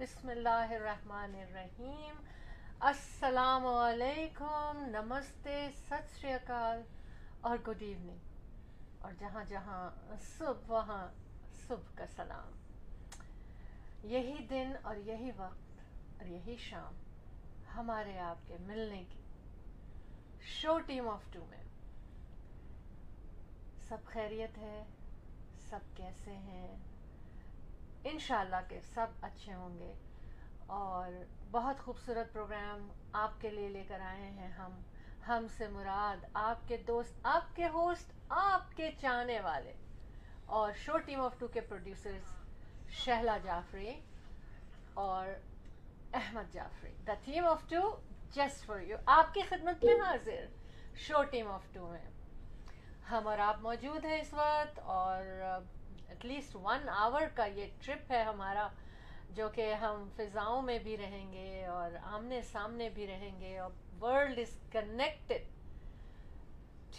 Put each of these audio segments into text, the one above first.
بسم اللہ الرحمن الرحیم۔ السلام علیکم، نمستے، ست شری اکال اور گڈ ایوننگ۔ اور جہاں جہاں صبح، وہاں صبح کا سلام۔ یہی دن اور یہی وقت اور یہی شام ہمارے آپ کے ملنے کی۔ شو ٹیم آف ٹو میں۔ سب خیریت ہے؟ سب کیسے ہیں؟ انشاءاللہ کہ سب اچھے ہوں گے۔ اور بہت خوبصورت پروگرام آپ کے لیے لے کر آئے ہیں ہم۔ ہم سے مراد آپ کے دوست، آپ کے ہوسٹ، آپ کے چاہنے والے۔ اور شو ٹیم آف ٹو کے پروڈیوسرز شہلا جعفری اور Ahmad Jafri. The theme of to just for you آپ کی خدمت میں حاضر شو ٹیم آف ٹو میں۔ ہم اور آپ موجود ہیں اس وقت اور ایٹ لیسٹ ون آور کا یہ ٹرپ ہے ہمارا، جو کہ ہم فضاؤں میں بھی رہیں گے اور آمنے سامنے بھی رہیں گے، اور world is connected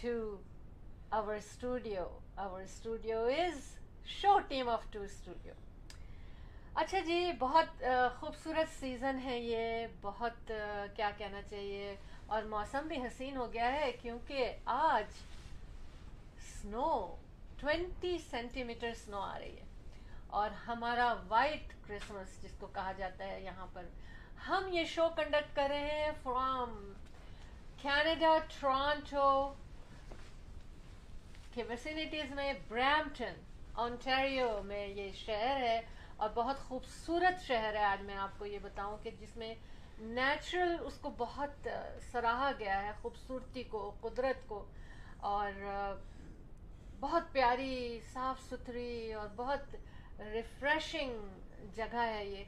to our studio our studio is show team of to studio اچھا جی بہت خوبصورت سیزن ہے یہ، بہت کیا کہنا چاہیے، اور موسم بھی حسین ہو گیا ہے کیونکہ آج سنو ٹوینٹی سینٹی میٹر سنو آ رہی ہے۔ اور ہمارا وائٹ کرسمس جس کو کہا جاتا ہے یہاں پر۔ ہم یہ شو کنڈکٹ کر رہے ہیں فرام کینیڈا ٹورانٹو کے ویسینٹیز میں برامٹن آنٹیریو میں یہ شہر ہے۔ اور بہت خوبصورت شہر ہے۔ آج میں آپ کو یہ بتاؤں کہ جس میں نیچرل اس کو بہت سراہا گیا ہے، خوبصورتی کو، قدرت کو۔ اور بہت پیاری صاف ستھری اور بہت ریفریشنگ جگہ ہے یہ۔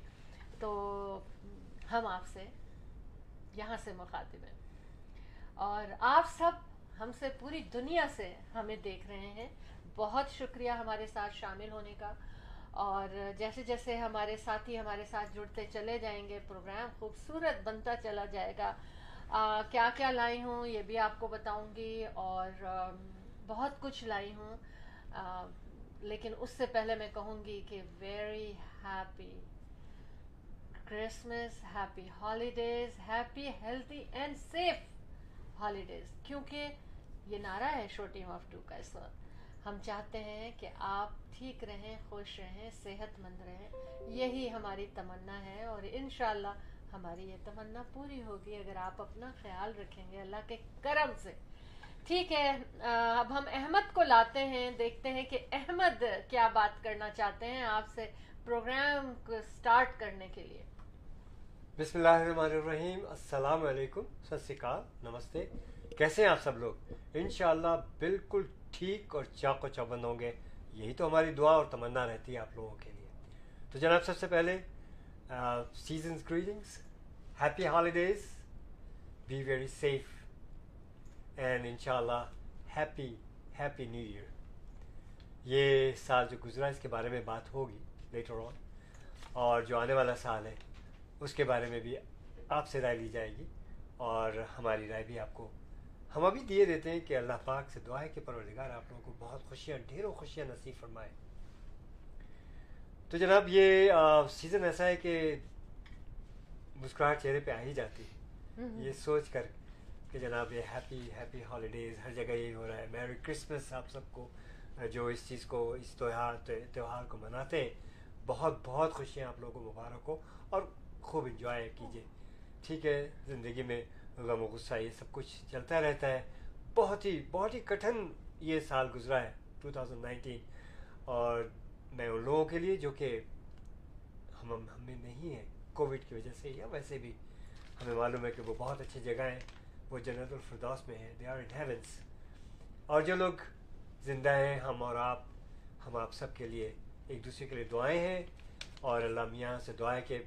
تو ہم آپ سے یہاں سے مخاطب ہیں۔ اور آپ سب ہم سے پوری دنیا سے ہمیں دیکھ رہے ہیں۔ بہت شکریہ ہمارے ساتھ شامل ہونے کا۔ اور جیسے جیسے ہمارے ساتھی ہمارے ساتھ جڑتے چلے جائیں گے پروگرام خوبصورت بنتا چلا جائے گا۔ آ, کیا کیا لائی ہوں یہ بھی آپ کو بتاؤں گی۔ اور آ, بہت کچھ لائی ہوں۔ لیکن اس سے پہلے میں کہوں گی کہ very happy Christmas happy holidays happy healthy and safe holidays کیونکہ یہ نعرہ ہے شو ٹیم آف ٹو کا، اس وقت ہم چاہتے ہیں کہ آپ ٹھیک رہیں، خوش رہیں، صحت مند رہیں۔ یہی ہماری تمنا ہے اور انشاءاللہ ہماری یہ تمنا پوری ہوگی۔ اگر آپ اپنا خیال رکھیں گے اللہ کے کرم سے۔ ٹھیک ہے اب ہم احمد کو لاتے ہیں، دیکھتے ہیں کہ احمد کیا بات کرنا چاہتے ہیں آپ سے پروگرام کو سٹارٹ کرنے کے لیے۔ بسم اللہ الرحمن الرحیم، السلام علیکم، ست شری اکال نمستے۔ کیسے ہیں آپ سب لوگ؟ انشاءاللہ بالکل ٹھیک اور چاق و چوبند ہوں گے۔ یہی تو ہماری دعا اور تمنا رہتی ہے آپ لوگوں کے لیے۔ تو جناب، سب سے پہلے seasons greetings happy holidays be very safe and ان شاء اللہ ہیپی ہیپی نیو ایئر یہ سال جو گزرا اس کے بارے میں بات ہوگی لیٹر آن اور جو آنے والا سال ہے اس کے بارے میں بھی آپ سے رائے لی جائے گی. اور ہماری رائے بھی آپ کو ہم ابھی دیے دیتے ہیں کہ اللہ پاک سے دعا ہے کہ پروردگار آپ لوگوں کو بہت خوشیاں ڈھیروں خوشیاں نصیب فرمائے. تو جناب یہ سیزن ایسا ہے کہ مسکراہٹ چہرے پہ آ ہی جاتی ہے. یہ سوچ کر کہ جناب یہ ہیپی ہیپی ہالیڈیز ہر جگہ یہی ہو رہا ہے۔ میری کرسمس آپ سب کو، جو اس چیز کو، اس تہوار تہوار کو مناتے ہیں۔ بہت بہت خوشیاں آپ لوگوں کو، مبارک ہو اور خوب انجوائے کیجیے۔ ٹھیک ہے، زندگی میں غم و غصہ، یہ سب کچھ چلتا رہتا ہے۔ بہت ہی بہت ہی کٹھن یہ سال گزرا ہے ٹو تھاؤزنڈ نائنٹین اور میں ان لوگوں کے لیے جو کہ ہم ہم میں نہیں ہیں کووڈ کی وجہ سے یا ویسے بھی ہمیں معلوم ہے کہ وہ بہت اچھی جگہ ہیں۔ وہ جنت الفردوس میں ہیں دے آر ان ہیونس اور جو لوگ زندہ ہیں، ہم اور آپ، ہم آپ سب کے لیے ایک دوسرے کے لیے دعائیں ہیں۔ اور اللہ میاں سے دعائیں کہ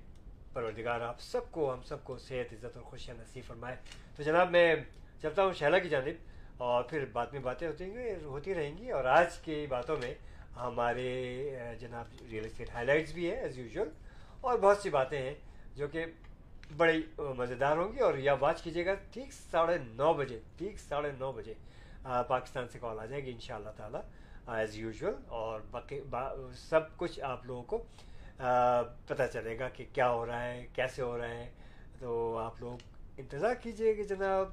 پروردگار آپ سب کو، ہم سب کو صحت، عزت اور خوشیاں نصیب فرمائے۔ تو جناب، میں چلتا ہوں شہلا کی جانب اور پھر بعد میں باتیں ہوتی ہوتی رہیں گی۔ اور آج کی باتوں میں ہمارے جناب ریئل اسٹیٹ ہائی لائٹس بھی ہیں ایز یوزول اور بہت سی باتیں ہیں جو کہ بڑی مزیدار ہوں گی اور یا واچ کیجیے گا ٹھیک ساڑھے نو بجے، ٹھیک ساڑھے نو بجے۔ پاکستان سے کال آ جائے گی ان شاء اللہ تعالیٰ ایز یوزول اور باقی سب کچھ آپ لوگوں کو پتہ چلے گا کہ کیا ہو رہا ہے، کیسے ہو رہا ہے۔ تو آپ لوگ انتظار کیجیے کہ جناب،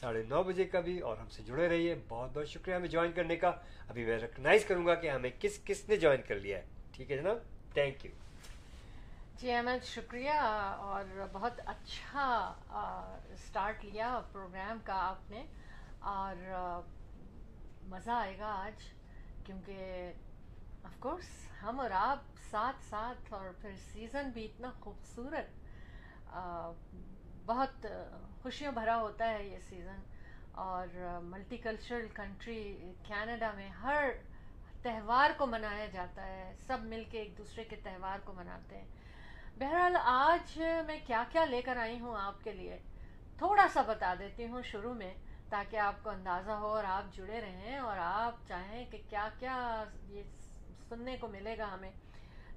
ساڑھے نو بجے کا بھی اور ہم سے جڑے رہیے۔ بہت بہت شکریہ ہمیں جوائن کرنے کا۔ ابھی میں ریکگنائز کروں گا کہ ہمیں کس کس نے جوائن کر لیا ہے۔ ٹھیک ہے جناب؟ تھینک یو جی احمد شکریہ اور بہت اچھا اسٹارٹ لیا پروگرام کا آپ نے اور مزہ آئے گا آج کیونکہ آف کورس ہم اور آپ ساتھ ساتھ اور پھر سیزن بھی اتنا خوبصورت بہت خوشیوں بھرا ہوتا ہے یہ سیزن اور ملٹی کلچرل کنٹری کینیڈا میں ہر تہوار کو منایا جاتا ہے، سب مل کے ایک دوسرے کے تہوار کو مناتے ہیں۔ بہرحال آج میں کیا کیا لے کر آئی ہوں آپ کے لیے، تھوڑا سا بتا دیتی ہوں شروع میں، تاکہ آپ کو اندازہ ہو اور آپ جڑے رہیں اور آپ چاہیں کہ کیا کیا یہ سننے کو ملے گا ہمیں۔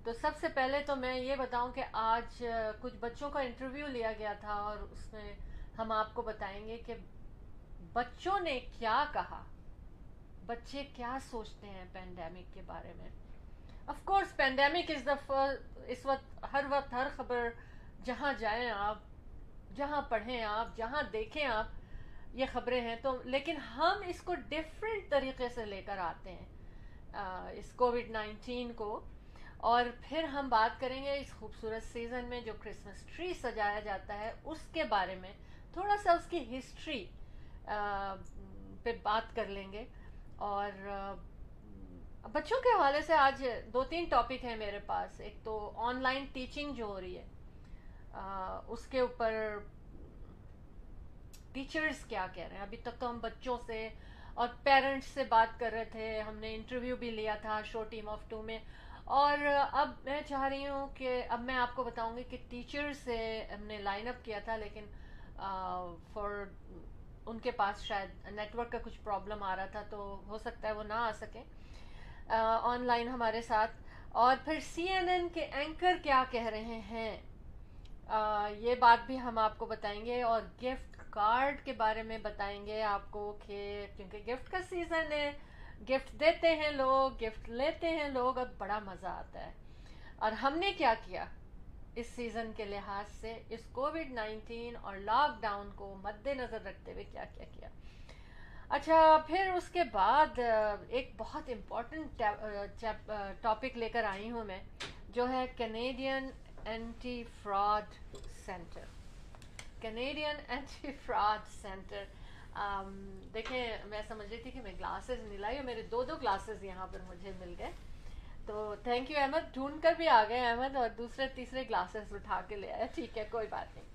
تو سب سے پہلے تو میں یہ بتاؤں کہ آج کچھ بچوں کا انٹرویو لیا گیا تھا اور اس میں ہم آپ کو بتائیں گے کہ بچوں نے کیا کہا، بچے کیا سوچتے ہیں پینڈیمک کے بارے میں۔ Of course pandemic is the اس وقت ہر وقت ہر خبر جہاں جائیں آپ، جہاں پڑھیں آپ، جہاں دیکھیں آپ، یہ خبریں ہیں تو، لیکن ہم اس کو ڈفرینٹ طریقے سے لے کر آتے ہیں اس کووڈ نائنٹین کو۔ اور پھر ہم بات کریں گے اس خوبصورت سیزن میں جو کرسمس ٹری سجایا جاتا ہے، اس کے بارے میں۔ تھوڑا سا اس کی ہسٹری پہ بات کر لیں گے۔ اور بچوں کے حوالے سے آج دو تین ٹاپک ہیں میرے پاس۔ ایک تو آن لائن ٹیچنگ جو ہو رہی ہے اس کے اوپر ٹیچرز کیا کہہ رہے ہیں؟ ابھی تک تو ہم بچوں سے اور پیرنٹس سے بات کر رہے تھے۔ ہم نے انٹرویو بھی لیا تھا شو ٹیم آف ٹو میں۔ اور اب میں چاہ رہی ہوں کہ اب میں آپ کو بتاؤں گی کہ ٹیچر سے ہم نے لائن اپ کیا تھا، لیکن فار ان کے پاس شاید نیٹ ورک کا کچھ پرابلم آ رہا تھا تو ہو سکتا ہے وہ نہ آ سکیں۔ آن لائن ہمارے ساتھ۔ اور پھر سی این این کے اینکر کیا کہہ رہے ہیں؟ یہ بات بھی ہم آپ کو بتائیں گے اور گفٹ کارڈ کے بارے میں بتائیں گے آپ کو کہ کیونکہ گفٹ کا سیزن ہے، گفٹ دیتے ہیں لوگ، گفٹ لیتے ہیں لوگ، اب بڑا مزہ آتا ہے۔ اور ہم نے کیا کیا؟ اس سیزن کے لحاظ سے اس کووڈ نائنٹین اور لاک ڈاؤن کو مد نظر رکھتے ہوئے کیا کیا کیا؟ اچھا پھر اس کے بعد ایک بہت امپورٹنٹ ٹاپک لے کر آئی ہوں میں، جو ہے Canadian anti fraud centre Canadian anti fraud centre دیکھیں، میں سمجھ رہی تھی کہ میں گلاسز نہیں لائی، اور میرے دو دو گلاسز یہاں پر مجھے مل گئے۔ تو تھینک یو احمد، ڈھونڈ کر بھی آ گئے احمد، اور دوسرے تیسرے گلاسز اٹھا کے لے آئے۔ ٹھیک ہے، کوئی بات نہیں۔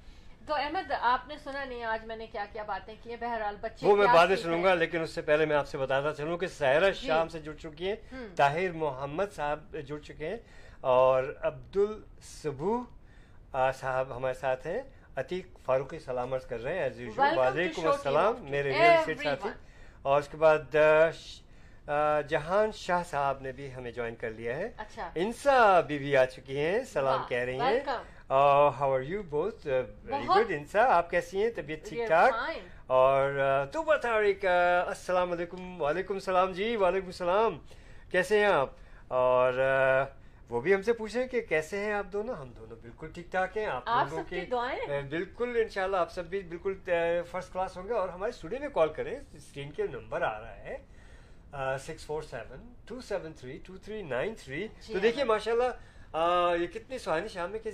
تو احمد آپ نے سنا نہیں آج میں نے کیا کیا باتیں کی بہرحال بچے وہ میں بعد میں سنوں گا لیکن اس سے پہلے میں آپ سے بتاتا چلوں کہ سہرا جی۔ شام سے جڑ چکی ہیں۔ طاہر محمد صاحب جڑ چکے ہیں اور عبد الصبو صاحب ہمارے ساتھ ہیں۔ عتیق فاروقی سلامت کر رہے ہیں وعلیکم السلام میرے ساتھی۔ اور اس کے بعد جہان شاہ صاحب نے بھی ہمیں جوائن کر لیا ہے۔ اچھا۔ انسا بی بھی آ چکی ہیں سلام کہہ رہی ہیں۔ ہاؤ آر یو بہت ویری گڈ انسا. آپ کیسی ہیں؟ طبیعت ٹھیک ٹھاک؟ اور تو بتا السلام علیکم وعلیکم السلام جی وعلیکم السلام. کیسے ہیں آپ؟ اور وہ بھی ہم سے پوچھیں کہ کیسے ہیں آپ دونوں؟ ہم دونوں بالکل ٹھیک ٹھاک ہیں. آپ لوگوں کے بالکل انشاءاللہ آپ سب بھی بالکل فرسٹ کلاس ہوں گے اور ہمارے اسٹوڈیو میں کال کریں. اسکرین کے نمبر آ رہا ہے six four seven two seven three two three nine three تو دیکھیے ماشاء اللہ یہ کتنی سہانی شام ہے کہ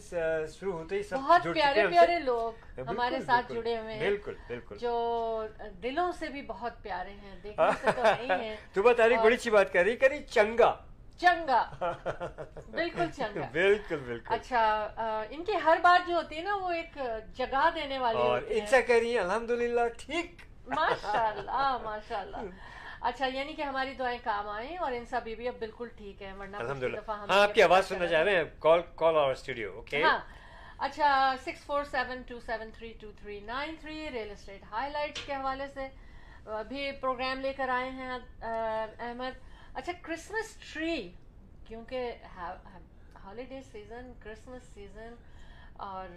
شروع ہوتے ہی سب بہت پیارے پیارے لوگ ہمارے ساتھ جڑے ہوئے ہیں۔ بالکل بالکل۔ جو دلوں سے بھی بہت پیارے ہیں دیکھنے سے تو نہیں ہیں۔ تو بتا رہی بڑی اچھی بات کر رہی کری چنگا۔ چنگا۔ بالکل چنگا۔ بالکل بالکل۔ اچھا ان کی ہر بات جو ہوتی ہے نا وہ ایک جگہ دینے والی اور ان سے کہہ رہی ہیں الحمدللہ ٹھیک۔ ماشاء اللہ ماشاء اللہ اچھا یعنی کہ ہماری دعائیں کام آئیں اور ان سب بھی اب بالکل ٹھیک ہے ورنہ ہاں آپ کی آواز سننا چاہ رہے ہیں۔ کال کال آور اسٹوڈیو اوکے ہاں۔ اچھا six four seven two seven three two three nine three real estate highlight کے حوالے سے بھی پروگرام لے کر آئے ہیں احمد۔ اچھا کرسمس ٹری کیونکہ ہالیڈے سیزن کرسمس سیزن اور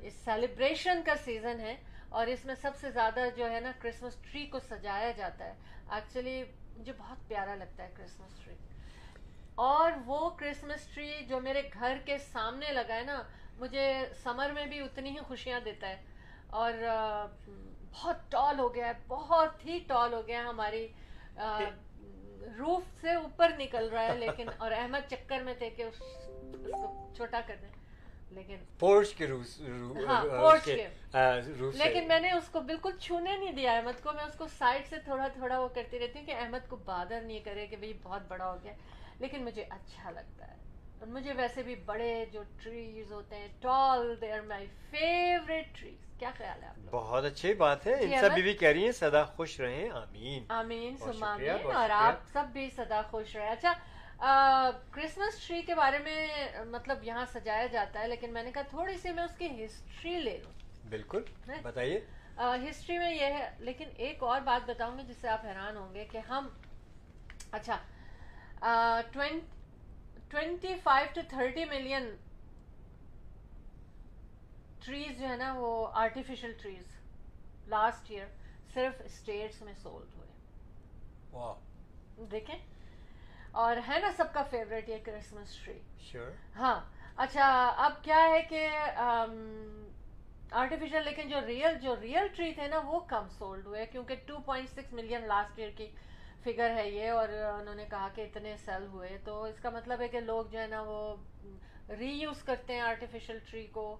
اس سیلیبریشن کا سیزن ہے۔ اور اس میں سب سے زیادہ جو ہے نا کرسمس ٹری کو سجایا جاتا ہے۔ ایکچولی مجھے بہت پیارا لگتا ہے کرسمس ٹری اور وہ کرسمس ٹری جو میرے گھر کے سامنے لگا ہے نا، مجھے سمر میں بھی اتنی ہی خوشیاں دیتا ہے۔ اور بہت ٹال ہو گیا ہے، بہت ہی ٹال ہو گیا ہے ہماری روف سے اوپر نکل رہا ہے، لیکن، اور احمد چکر میں تھے کہ اس کو چھوٹا کر دیں۔ لیکن پورش کے ہاں پورش کے۔ لیکن میں نے اس کو بالکل چھونے نہیں دیا احمد کو میں اس کو سائڈ سے تھوڑا تھوڑا وہ کرتی رہتی ہوں کہ احمد کو بادر نہیں کرے کہ بھئی بہت بڑا ہو گیا۔ لیکن مجھے اچھا لگتا ہے۔ اور مجھے ویسے بھی بڑے جو ٹریز ہوتے ہیں tall they are my favourite trees کیا خیال ہے آپ بہت اچھی بات ہے۔ ان سب بھی کہہ رہی ہیں صدا خوش رہیں۔ آمین۔ آمین سم آمین اور آپ سب بھی صدا خوش رہے اچھا کرسمس ٹری کے بارے میں مطلب یہاں سجایا جاتا ہے لیکن میں نے کہا تھوڑی سی میں اس کی ہسٹری لے لوں۔ بالکل بتائیے۔ ہسٹری میں یہ ہے لیکن ایک اور بات بتاؤں گی جس سے آپ حیران ہوں گے کہ ہم اچھا twenty five to thirty million trees جو ہے نا وہ آرٹیفیشل ٹریز لاسٹ ایئر صرف اسٹیٹس میں سولڈ ہوئے۔ دیکھیں۔ اور ہے نا سب کا فیوریٹ یہ کرسمس ٹری ہاں اچھا اب کیا ہے کہ آرٹیفیشل لیکن جو ریئل جو ریئل ٹری تھے نا وہ کم سولڈ ہوئے کیونکہ two point six million last year کی فگر ہے یہ اور انہوں نے کہا کہ اتنے سیل ہوئے تو اس کا مطلب ہے کہ لوگ جو ہے نا وہ ری یوز کرتے ہیں آرٹیفیشل ٹری کو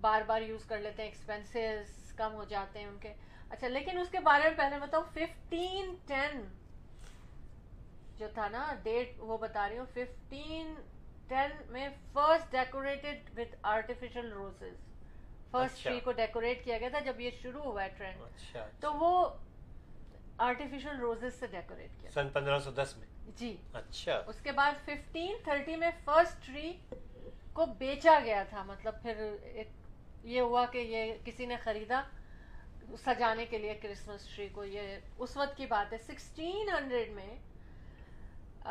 بار بار یوز کر لیتے ہیں ایکسپینسز کم ہو جاتے ہیں ان کے۔ اچھا لیکن اس کے بارے میں پہلے بتاؤ ففٹین ٹین جو تھا نا ڈیٹ وہ بتا رہی ہوں ففٹین ٹین میں first decorated with artificial roses first tree کو ڈیکوریٹ کیا گیا تھا جب یہ شروع ہوا ہے ٹرینڈ اچھا، اچھا۔ تو وہ آرٹیفیشل روزز سے ڈیکوریٹ کیا۔ سن پندرہ سو دس میں۔ جی۔ اچھا۔ اس کے بعد ففٹین تھرٹی میں فرسٹ ٹری کو بیچا گیا تھا۔ مطلب پھر یہ ہوا کہ یہ کسی نے خریدا سجانے کے لیے کرسمس ٹری کو۔ یہ اس وقت کی بات ہے سکسٹین ہنڈریڈ میں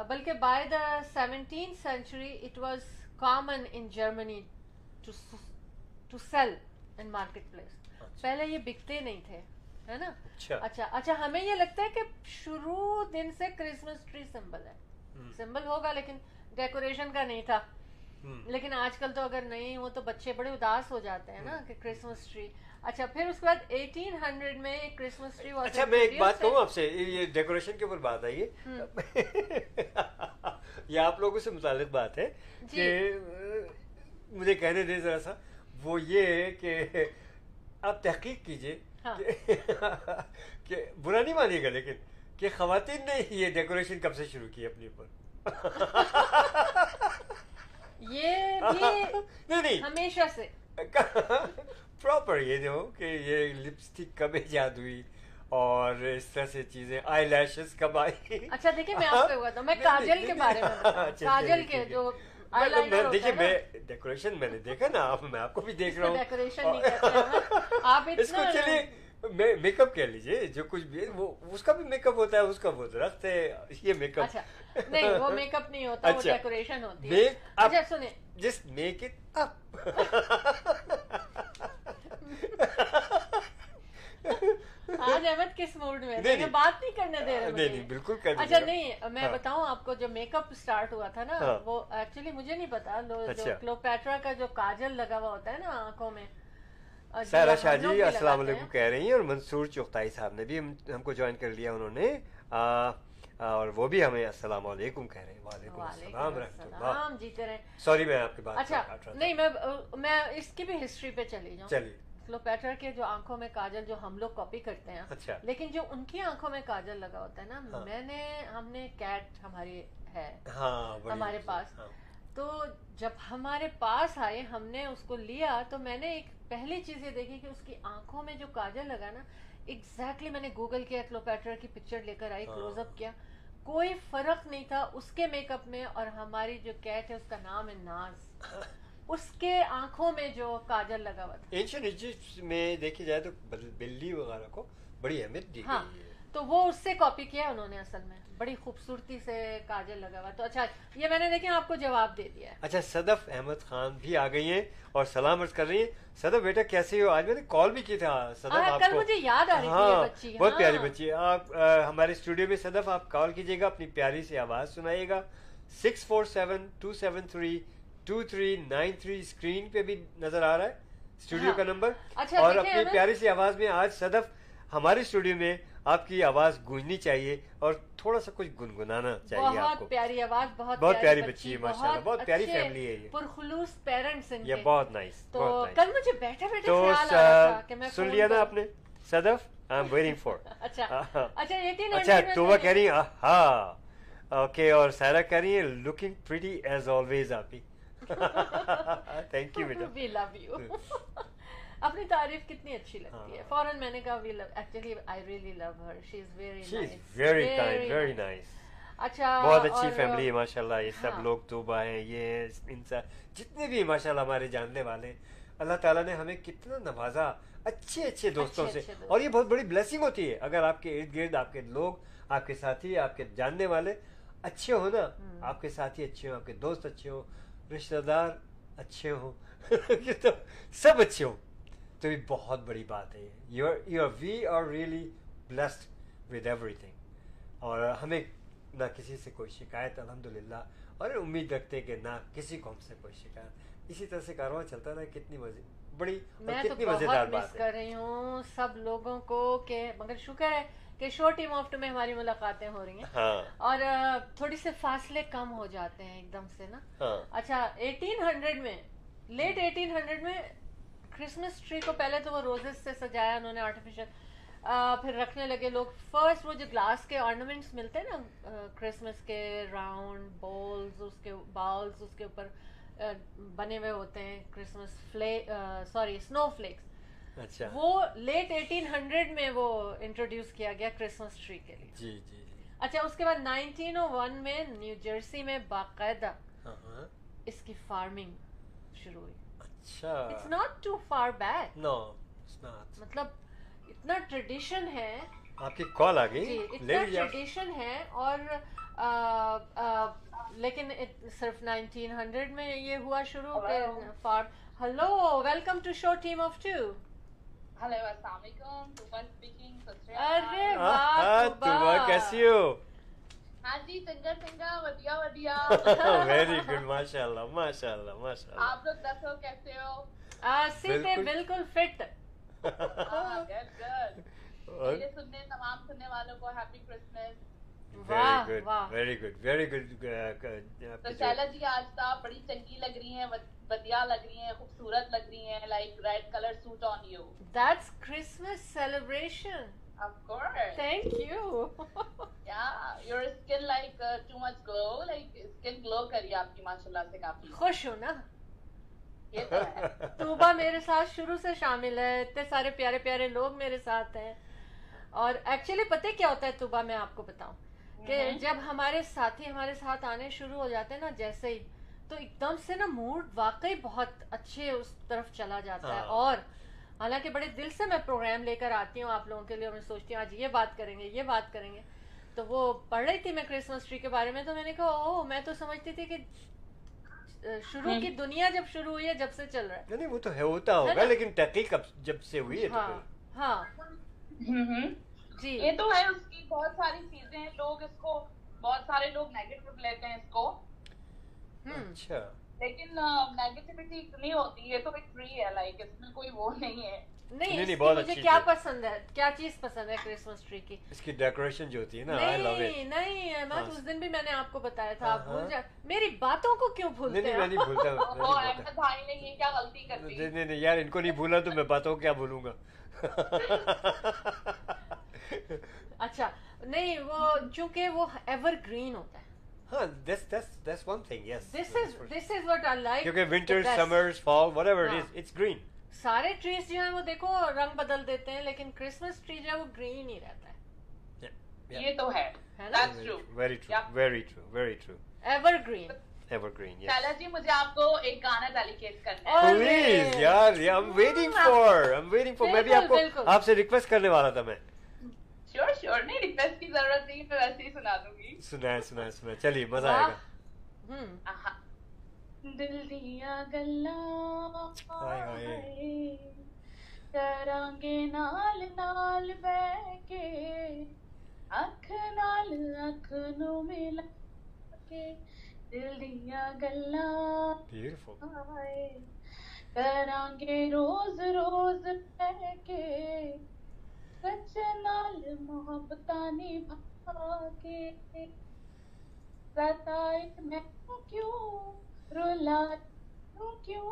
بلکہ by the seventeen century it was common in Germany to sell in marketplace پہلے یہ بکتے نہیں تھے ہے نا؟ اچھا۔ اچھا اچھا ہمیں یہ لگتا ہے کہ شروع دن سے کرسمس ٹری سمبل ہے۔ سمبل ہوگا لیکن ڈیکوریشن کا نہیں تھا۔ لیکن آج کل تو اگر نہیں ہو تو بچے بڑے اداس ہو جاتے ہیں نا کہ کرسمس ٹری اچھا پھر اس کے بعد ایٹین ہنڈریڈ میں کرسمس ٹری اچھا میں ایک بات کہوں آپ سے یہ ڈیکوریشن کے اوپر بات ہے۔ یہ آپ لوگوں سے متعلق بات ہے جی۔ کہ مجھے کہنے دیں ذرا سا وہ یہ کہ آپ تحقیق کیجیے ہاں۔ کہ برا نہیں مانیے گا لیکن کہ خواتین نے یہ ڈیکوریشن کب سے شروع کی اپنے اوپر؟ یہ ہمیشہ سے۔ پراپر یہ جو کہ یہ لپسٹک کب ایجاد ہوئی اور اس طرح سے چیزیں آئی لیشز کب آئی اچھا دیکھیں میں آپ کو میں کاجل کے بارے میں کاجل کے جو دیکھیے میں ڈیکوریشن میں نے دیکھا نا میں آپ کو بھی دیکھ رہا ہوں ڈیکوریشن آپ اس کو چلیے میک اپ کہہ لیجیے جو کچھ بھی وہ اس کا بھی میک اپ ہوتا ہے اس کا وہ درخت ہے یہ میک اپ نہیں وہ میک اپ نہیں ہوتا وہ ڈیکوریشن ہوتی ہے اچھا سنیں جسٹ میک اٹ اپ آج احمد کس موڈ میں بات نہیں کرنے دے رہے بالکل اچھا نہیں میں بتاؤں آپ کو جو میک اپ اسٹارٹ ہوا تھا نا وہ ایکچولی مجھے نہیں پتا۔ کلوپیٹرا کا جو کاجل لگا ہوا ہوتا ہے نا آنکھوں میں سارا شاہ جی السلام علیکم کہہ رہی ہیں اور منصور چوختائی صاحب نے بھی ہم کو جوائن کر لیا انہوں نے۔ اور وہ بھی ہمیں السلام علیکم کہہ رہے ہیں۔ وعلیکم السلام رحمۃ اللہ۔ جیتے رہے سوری میں آپ کی بات اچھا نہیں میں میں اس کی بھی ہسٹری پہ چلی جاؤں۔ چلیے۔ کلوپیٹر کے جو آنکھوں میں کاجل جو ہم لوگ کاپی کرتے ہیں. اچھا. لیکن جو ان کی آنکھوں میں کاجل لگا ہوتا ہے نا ہاں۔ میں نے ہم نے کیٹ ہماری ہے ہاں، ہمارے پاس. ہاں۔ تو جب ہمارے پاس آئے ہم نے اس کو لیا تو میں نے ایک پہلی چیز یہ دیکھی کہ اس کی آنکھوں میں جو کاجل لگا نا ایگزیکٹلی میں نے گوگل کیا کلوپیٹر کی پکچر لے کر آئی کلوز اپ کیا. کوئی فرق نہیں تھا اس کے میک اپ میں اور ہماری جو کیٹ ہے اس کا نام ہے ناز اس کے آنکھوں میں جو کاجل لگا ہوا تھا۔ اینشین ایجپٹ میں دیکھی جائے تو بلی وغیرہ کو بڑی اہمیت دی ہاں، گئی ہے۔ تو وہ اس سے کاپی کیا انہوں نے اصل میں۔ بڑی خوبصورتی سے کاجل لگا ہوا تو اچھا یہ میں نے دیکھیں آپ کو جواب دے دیا ہے۔ اچھا صدف احمد خان بھی آ گئی ہیں اور سلام عرض کر رہی ہیں۔ صدف بیٹا کیسے ہو؟ آج میں نے کال بھی کی تھا صدف آپ کو۔ مجھے یاد آ رہی تھی یہ ہاں، بچی بہت ہاں۔ پیاری بچی ہے۔ آپ ہمارے سٹوڈیو میں صدف آپ کال کیجیے گا اپنی پیاری سے آواز سنائے گا۔ Six four seven two seven three two three nine three screen پہ بھی نظر آ رہا ہے اسٹوڈیو ہاں۔ کا نمبر اچھا، اور اپنی پیاری سی آواز میں آج صدف ہمارے اسٹوڈیو میں آپ کی آواز گونجنی چاہیے اور تھوڑا سا کچھ گنگنانا چاہیے بہت پیاری آواز بہت بہت پیاری بچی ہے ماشاء اللہ بہت پیاری فیملی ہے یہ۔ پرخلوص پیرنٹس ہیں یہ بہت نائس تو کل مجھے بیٹھے بیٹھے خیال سن لیا نا آپ نے؟ Sadaf I am waiting for اچھا اچھا 1890 اچھا کہہ رہی ہاں اوکے اور سائرہ کہہ رہی ہے لکنگ پریٹی ایز آلویز آپ کی تھینک یو بیٹا وی لو یو اپنی تعریف کتنی اچھی لگتی ہے فورن میں نے کہا we love actually I really love her she is very she is very kind very nice اچھا بہت اچھی فیملی ہے ماشاء اللہ یہ سب لوگ توبہ ہیں یہ انسان جتنے بھی ماشاء اللہ ہمارے جاننے والے اللہ تعالیٰ نے ہمیں کتنا نوازا اچھے اچھے دوستوں سے اور یہ بہت بڑی بلیسنگ ہوتی ہے اگر آپ کے ارد گرد آپ کے لوگ آپ کے ساتھی آپ کے جاننے والے اچھے ہو نا آپ کے ساتھی اچھے ہوں آپ کے دوست اچھے ہوں رشتہ دار اچھے ہوں۔ تو سب اچھے ہوں۔ تو یہ بہت بڑی بات ہے۔ You are you are we are really blessed with everything اور ہمیں نہ کسی سے کوئی شکایت الحمد للہ اور امید رکھتے کہ نہ کسی کو ہم سے کوئی شکایت۔ اسی طرح سے کارواں چلتا رہا کتنی مزے بڑی میں تو بہت مس کر رہی ہوں سب لوگوں کو کہ مگر شکر ہے۔ کہ شو ٹیم میں ہماری ملاقاتیں ہو رہی ہیں۔ ہاں۔ اور تھوڑی سے فاصلے کم ہو جاتے ہیں ایک دم سے نا۔ ہاں۔ اچھا ایٹین ہنڈریڈ میں لیٹ ایٹین ہنڈریڈ میں کرسمس ٹری کو پہلے تو وہ روزز سے سجایا انہوں نے آرٹیفیشل پھر رکھنے لگے لوگ۔ فرسٹ وہ جو گلاس کے آرنامنٹس ملتے ہیں نا کرسمس کے راؤنڈ بولز اس کے باؤلز اس کے اوپر بنے ہوئے ہوتے ہیں کرسمس فلے سوری اسنو فلیکس اچھا۔ وہ لیٹ ایٹین ہنڈریڈ میں وہ انٹروڈیوس کیا گیا کرسمس ٹری کے لیے۔ جی،, جی جی اچھا اس کے بعد نائنٹین او ون میں نیو جرسی میں باقاعدہ اس کی فارمنگ شروع ہوئی۔ اچھا۔ It's not too far back no مطلب اتنا ٹریڈیشن ہے۔ آپ کی کال آ گئی؟ جی، اتنا ٹریڈیشن ہے اور لیکن صرف نائنٹین ہنڈریڈ میں یہ ہوا شروع for hello welcome to show team of two ارے واہ کیسی ہو ہاں جی چنگا چنگا ودیا ودیا ویری گڈ ماشاءاللہ ماشاءاللہ ماشاءاللہ آپ لوگ دسو کیسے ہو بالکل فٹ گڈ گڈ سننے تمام سننے والوں کو happy Christmas very good very good Sheila ji آج تو آپ بڑی چنگی لگ رہی ہیں بدیا لگ رہی ہیں خوبصورت لگ رہی ہیں like red colour suit on you that's Christmas celebration Of course. Thank you. yeah, your skin like uh, too much glow, like skin glow آپ کی ماشاءاللہ سے کافی خوش ہو نا تو میرے ساتھ شروع سے شامل ہے اتنے سارے پیارے پیارے لوگ میرے ساتھ ہیں اور ایکچولی پتہ کیا ہوتا ہے توبہ میں آپ کو بتاؤں کہ جب ہمارے ساتھی ہمارے ساتھ آنے شروع ہو جاتے ہیں نا جیسے ہی تو ایک دم سے نا موڈ واقعی بہت اچھے اس طرف چلا جاتا ہے۔ ہاں۔ اور حالانکہ بڑے دل سے میں پروگرام لے کر آتی ہوں آپ لوگوں کے لیے اور میں سوچتی ہوں آج یہ بات کریں گے یہ بات کریں گے۔ تو وہ پڑھ رہی تھی میں کرسمس ٹری کے بارے میں تو میں نے کہا او میں تو سمجھتی تھی کہ شروع کی ہاں۔ دنیا جب شروع ہوئی ہے جب سے چل رہا ہے۔ نہیں وہ تو ہوتا ہوگا لیکن تحقیق جب سے ہوئی ہے ہاں۔ ہاں۔, ہاں۔ جی۔ یہ تو ہے اس کی بہت ساری چیزیں ہیں لوگ اس کو بہت سارے لوگ نیگیٹو لیتے ہیں اس کو۔ اچھا۔ لیکن نیگیٹیوٹی اتنی ہوتی ہے تو ایک فری ہے لائک اس میں کوئی وہ نہیں ہے۔ نہیں مجھے کیا پسند ہے؟ کیا چیز پسند ہے کرسمس ٹری کی؟ اس کی ڈیکوریشن جو ہوتی ہے نا نہیں نہیں ہاں۔ اس دن بھی میں نے آپ کو بتایا تھا آپ ہاں، ہاں۔ بھول میری باتوں کو کیوں بھولتے ہیں؟ نہیں بھولتا نہیں نہیں یار ان کو نہیں بھولا تو میں باتوں کیا بھولوں گا؟ اچھا نہیں وہ چونکہ وہ ایور گرین ہوتا ہے۔ ہاں this this this one thing yes this is this is what I like کیونکہ winter summer fall whatever it is it's green سارے ٹریز جو ہیں وہ دیکھو رنگ بدل دیتے ہیں لیکن کرسمس ٹری جو ہے وہ گرین ہی رہتا ہے۔ یہ تو ہے۔ Very true very true very true evergreen evergreen yes Lala ji مجھے آپ کو ایک گانا کرنا ہے۔ پلیز یار I am waiting for I am waiting for میں بھی آپ کو آپ سے ریکویسٹ کرنے والا تھا میں۔ شیور شیور نہیں ریکویسٹ کی ضرورت نہیں میں ویسے ہی سنا دوں گی۔ سنائے سنائے سنائے چلیے مزہ آئے گا۔ دل دیا گلا کرانگے نال نال بہ کے اکھ نال اکھ نو ملا کے۔ دل دیا گلا کرانگے روز روز بہ کے سچ نال میں کیوں کیوں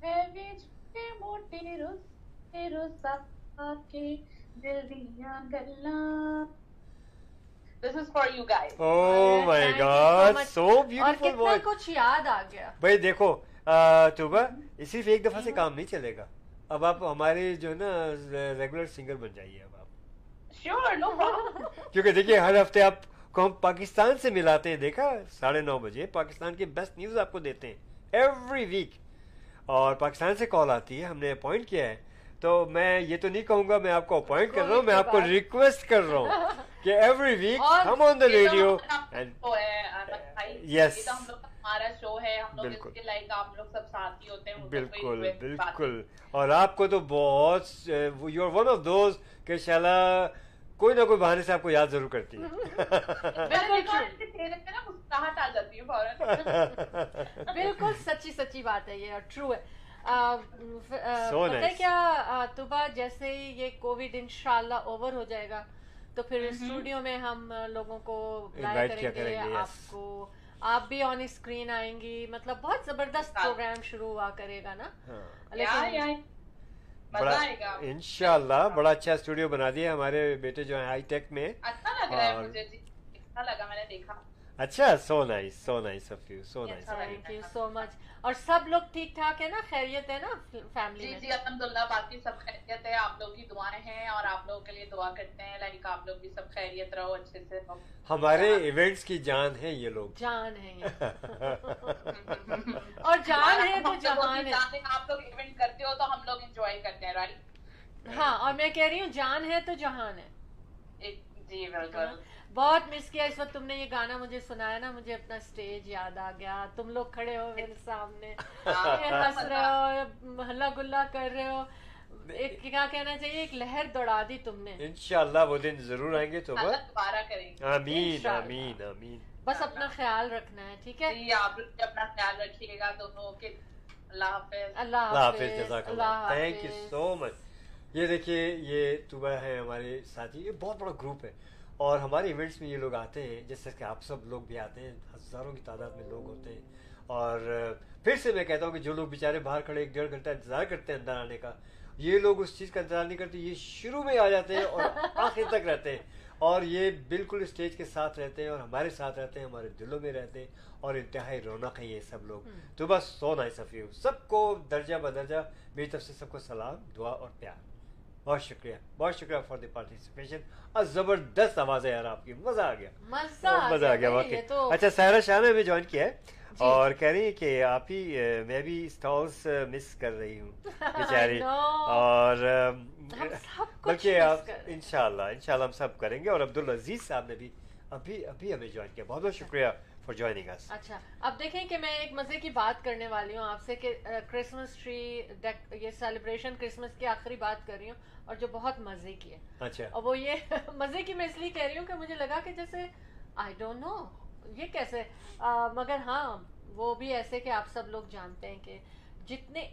اے موٹے رسا کے دل دیاں This is for you guys. Oh my God, so beautiful اور کتنا کچھ یاد آ گیا. بھائی دیکھو توبہ اسی پہ ایک دفعہ سے کام نہیں چلے گا. اب آپ ہمارے جو ہے نا ریگولر سنگر بن جائیے اب آپ۔ کیونکہ دیکھیے ہر ہفتے آپ کو ہم پاکستان سے ملاتے ہیں دیکھا ساڑھے نو بجے پاکستان کے بیسٹ نیوز آپ کو دیتے ہیں ایوری ویک اور پاکستان سے کال آتی ہے ہم نے اپوائنٹ کیا ہے۔ تو میں یہ تو نہیں کہوں گا میں آپ کو اپوائنٹ کر رہا ہوں میں آپ کو ریکویسٹ کر رہا ہوں کہ ایوری ویک ہم آن دا ریڈیو یس ہمارا شو ہے ہم لوگ آپ لوگ سب ہوتے ہیں بالکل بالکل۔ اور آپ کو تو بہت you are one of those کہ شالا کوئی نہ کوئی بہانے سے آپ کو یاد ضرور کرتی ہے۔ بالکل سچی سچی بات ہے یہ ٹرو ہے۔ کیا؟ طبع جیسے ہی یہ کووڈ انشاءاللہ اوور ہو جائے گا تو پھر اسٹوڈیو میں ہم لوگوں کو آپ کو آپ بھی آن اسکرین آئیں گی۔ مطلب بہت زبردست ہاں۔ پروگرام شروع ہوا کرے گا نا۔ ہاں۔ بڑا انشاء اللہ بڑا اچھا اسٹوڈیو بنا دیا ہمارے بیٹے جو ہیں ہائی ٹیک میں۔ اچھا لگ رہا ہے مجھے جی۔ اچھا لگا میں نے دیکھا۔ اچھا so nice so nice sub you so nice thank you so much اور سب لوگ ٹھیک ٹھاک ہے نا؟ خیریت ہے نا؟ فیملی جی جی الحمد للہ باقی سب خیریت ہے آپ لوگ کی دعائیں ہیں اور آپ لوگوں کے لیے دعا کرتے ہیں لائک آپ لوگ بھی سب خیریت رہو اچھے سے ہمارے ایونٹس کی جان ہے یہ لوگ۔ جان ہے۔ اور جان ہے تو جان ہے۔ آپ لوگ ایونٹ کرتے ہو تو ہم لوگ انجوائے کرتے ہیں رائٹ ہاں اور میں کہہ رہی ہوں جان ہے تو جہان ہے۔ جی بالکل۔ بہت مس کیا اس وقت تم نے یہ گانا مجھے سنایا نا مجھے اپنا اسٹیج یاد آ گیا۔ تم لوگ کھڑے ہو میرے سامنے۔ ہاں، ہنس رہے ہو ہلا گلا کر رہے ہو۔ ایک کیا کہنا چاہیے؟ ایک لہر دوڑا دی تم نے۔ انشاءاللہ وہ دن ضرور آئیں گے تو دوبارہ کریں گے۔ آمین آمین آمین۔ بس اپنا خیال رکھنا ہے ٹھیک ہے؟ جی، آپ اپنا خیال رکھیے گا دونوں کے۔ اللہ حافظ۔ اللہ حافظ اللہ۔ اللہ تھینک یو سو مچ یہ دیکھیے یہ توبہ ہے ہمارے ساتھی۔ یہ بہت بڑا گروپ ہے۔ اور ہمارے ایونٹس میں یہ لوگ آتے ہیں جیسے کہ آپ سب لوگ بھی آتے ہیں ہزاروں کی تعداد میں لوگ ہوتے ہیں۔ اور پھر سے میں کہتا ہوں کہ جو لوگ بیچارے باہر کھڑے ایک ڈیڑھ گھنٹہ انتظار کرتے ہیں اندر آنے کا یہ لوگ اس چیز کا انتظار نہیں کرتے یہ شروع میں آ جاتے ہیں اور آخر تک رہتے ہیں۔ اور یہ بالکل اسٹیج کے ساتھ رہتے ہیں اور ہمارے ساتھ رہتے ہیں ہمارے دلوں میں رہتے ہیں اور انتہائی رونق ہے یہ سب لوگ۔ تو بس سونا ہے صفیو سب کو درجہ بدرجہ میری طرف سے سب کو سلام دعا اور پیار۔ بہت شکریہ بہت شکریہ فار دی پارٹیسپیشن اور زبردست آواز ہے یار آپ کی مزہ آ گیا۔ مزہ آ گیا واقعی۔ اچھا سہرا شاہ نے ہمیں جوائن کیا ہے۔ اور کہہ رہی ہے کہ آپ ہی میں بھی اسٹالس مس کر رہی ہوں بیچاری۔ اور بلکہ آپ ان شاء اللہ ان شاء اللہ ہم سب کریں گے۔ اور عبدالعزیز صاحب نے بھی ابھی ابھی ہمیں جوائن کیا۔ بہت بہت شکریہ۔ فار جوائنگ اس اچھا اب دیکھیں کہ میں ایک مزے کی بات کرنے والی ہوں آپ سے کہ کرسمس ٹری یہ سیلیبریشن کرسمس کی آخری بات کر رہی ہوں اور جو بہت مزے کی ہے۔ اچھا۔ اور وہ یہ مزے کی میں اس لیے کہہ رہی ہوں کہ مجھے لگا کہ جیسے آئی ڈونٹ نو یہ کیسے؟ مگر ہاں وہ بھی ایسے کہ آپ سب لوگ جانتے ہیں کہ جتنے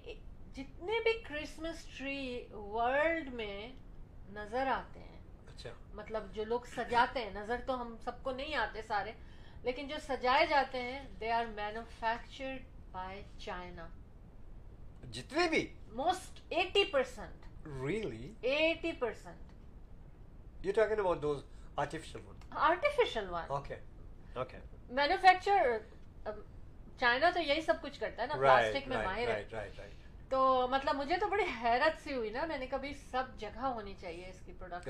جتنے بھی کرسمس ٹری ورلڈ میں نظر آتے ہیں اچھا۔ مطلب جو لوگ سجاتے ہیں نظر تو ہم سب کو نہیں آتے سارے لیکن جو سجائے جاتے ہیں they are manufactured by China جتنے بھی۔ Most eighty percent really eighty percent you talking about those artificial one artificial one okay okay manufacture China تو یہی سب کچھ کرتا ہے نا پلاسٹک میں ماہر ہے۔ تو مطلب مجھے تو بڑی حیرت سی ہوئی نا میں نے کبھی سب جگہ ہونی چاہیے اس کی پروڈکٹ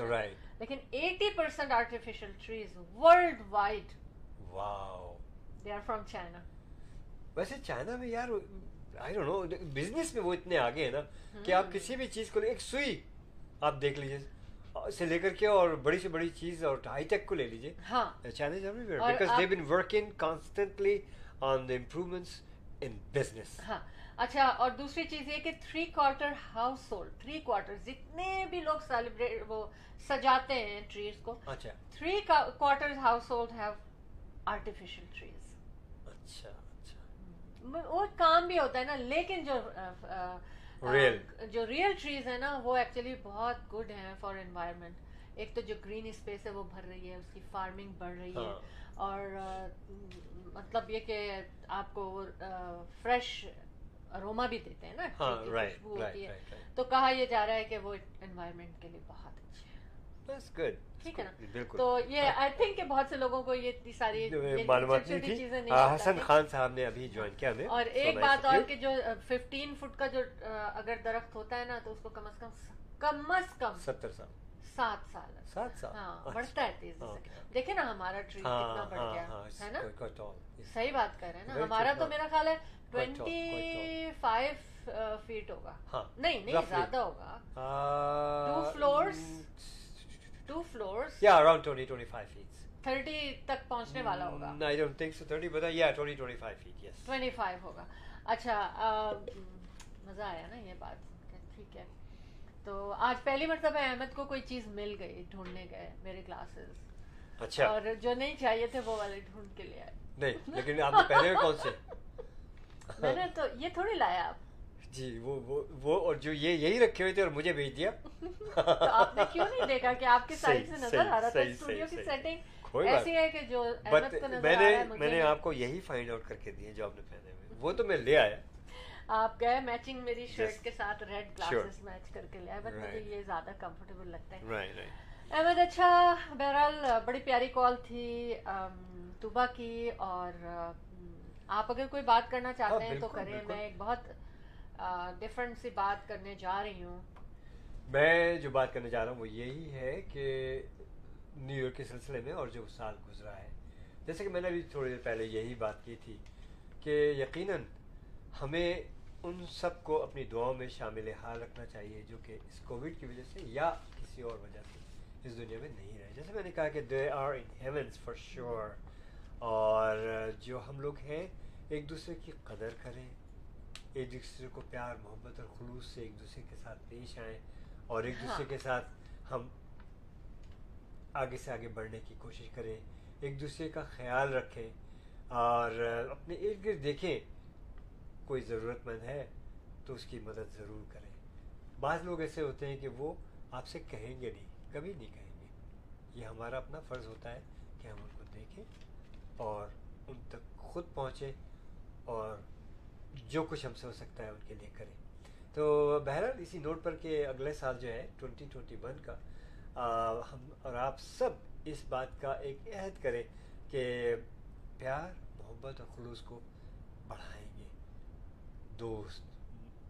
لیکن eighty percent artificial trees worldwide wow they are from China ویسے چائنا میں یار آئی ڈونٹ نو بزنس میں وہ اتنے آگے ہیں نا کہ آپ کسی بھی چیز کو ایک سوئی آپ دیکھ لیجیے سے لے کر کے اور بڑی سے بڑی چیز اور ہائی ٹیک کو لے لیجیے China because they been working constantly on the improvements in business ہاں۔ اچھا اور دوسری چیز یہ کہ three quarter household three quarter جتنے بھی لوگ سیلیبریٹ وہ سجاتے ہیں ٹریز کو اچھا۔ Three quarter household have artificial trees اچھا اچھا۔ وہ کام بھی ہوتا ہے نا لیکن جو ریئل جو ریئل ٹریز ہیں نا وہ ایکچولی بہت گڈ ہیں فار انوائرمنٹ ایک تو جو گرین اسپیس ہے وہ بھر رہی ہے اس کی فارمنگ بڑھ رہی ہے۔ اور مطلب یہ کہ آپ کو فریش اروما بھی دیتے ہیں نا خوشبو ہوتی ہے۔ تو کہا یہ جا رہا ہے کہ وہ انوائرمنٹ کے لیے بہت اچھے ہیں۔ ٹھیک ہے جی، ہاں۔ بہت سے لوگوں کو یہ ساری یعنی معلومات چیزیں نہیں حسن خان صاحب نے ابھی جوائن کیا ہمیں۔ اور ایک بات اور کہ جو ففٹین فٹ کا جو اگر درخت ہوتا ہے نا تو اس کو کم از کم کم از کم ستر سال۔ سات سال۔ سات سال؟ ہاں، اچھا۔ بڑھتا ہے تیز سے۔ دیکھیں نا ہمارا ٹری ہاں، کتنا بڑھ گیا ہے نا؟ صحیح بات کر رہے ہیں نا۔ ہمارا تو میرا خیال ہے ٹوینٹی فائیو فیٹ ہوگا۔ نہیں نہیں زیادہ ہوگا۔ ٹو فلورس ٹو فلورز 20 25 30 30 20 25 25 یہ بات ٹھیک ہے تو آج پہلی مرتبہ احمد کو کوئی چیز مل گئی ڈھونڈنے گئے میرے کلاسز اچھا اور جو نہیں چاہیے تھے وہ والے ڈھونڈ کے لے آئے نہیں لیکن آپ نے پہلے کون سے میں نے تو یہ تھوڑی لایا آپ جی وہ وہ اور جو یہ یہی رکھے ہوئے تھے اور مجھے بھیج دیا۔ آپ نے کیوں نہیں دیکھا کہ آپ کے سائڈ سے نظر آ رہا تھا اسٹوڈیو کی سیٹنگ ایسی ہے کہ جو احمد کو نظر آ رہا ہے میں نے آپ کو یہی فائنڈ آؤٹ کر کے دیے جو آپ نے پہنے ہوئے۔ وہ تو میں لے آیا۔ آپ گئے میچنگ میری شرٹ کے ساتھ ریڈ گلاسز میچ کر کے لے آئے بٹ مجھے یہ زیادہ کمفرٹیبل لگتا ہے احمد اچھا بہرحال بڑی پیاری کال تھی توبہ کی اور آپ اگر کوئی بات کرنا چاہتے ہاں، ہیں تو کریں۔ میں ایک بہت ڈفرینٹ سی بات کرنے جا رہی ہوں۔ میں جو بات کرنے جا رہا ہوں وہ یہی ہے کہ نیو یارک کے سلسلے میں اور جو سال گزرا ہے۔ جیسے کہ میں نے ابھی تھوڑی دیر پہلے یہی بات کی تھی کہ یقیناً ہمیں ان سب کو اپنی دعاؤں میں شامل حال رکھنا چاہیے جو کہ اس کووڈ کی وجہ سے یا کسی اور وجہ سے اس دنیا میں نہیں رہے۔ جیسے میں نے کہا کہ they are in heavens for sure اور جو ہم لوگ ہیں ایک دوسرے کی قدر کریں۔ ایک دوسرے کو پیار محبت اور خلوص سے ایک دوسرے کے ساتھ پیش آئیں اور ایک دوسرے ہاں۔ کے ساتھ ہم آگے سے آگے بڑھنے کی کوشش کریں ایک دوسرے کا خیال رکھیں اور اپنے ارد گرد دیکھیں کوئی ضرورت مند ہے تو اس کی مدد ضرور کریں۔ بعض لوگ ایسے ہوتے ہیں کہ وہ آپ سے کہیں گے نہیں کبھی نہیں کہیں گے۔ یہ ہمارا اپنا فرض ہوتا ہے کہ ہم ان کو دیکھیں اور ان تک خود پہنچیں اور جو کچھ ہم سے ہو سکتا ہے ان کے لیے کریں۔ تو بہرحال اسی نوٹ پر کہ اگلے سال جو ہے ٹونٹی ٹونٹی ون کا ہم اور آپ سب اس بات کا ایک عہد کریں کہ پیار، محبت اور خلوص کو بڑھائیں گے۔ دوست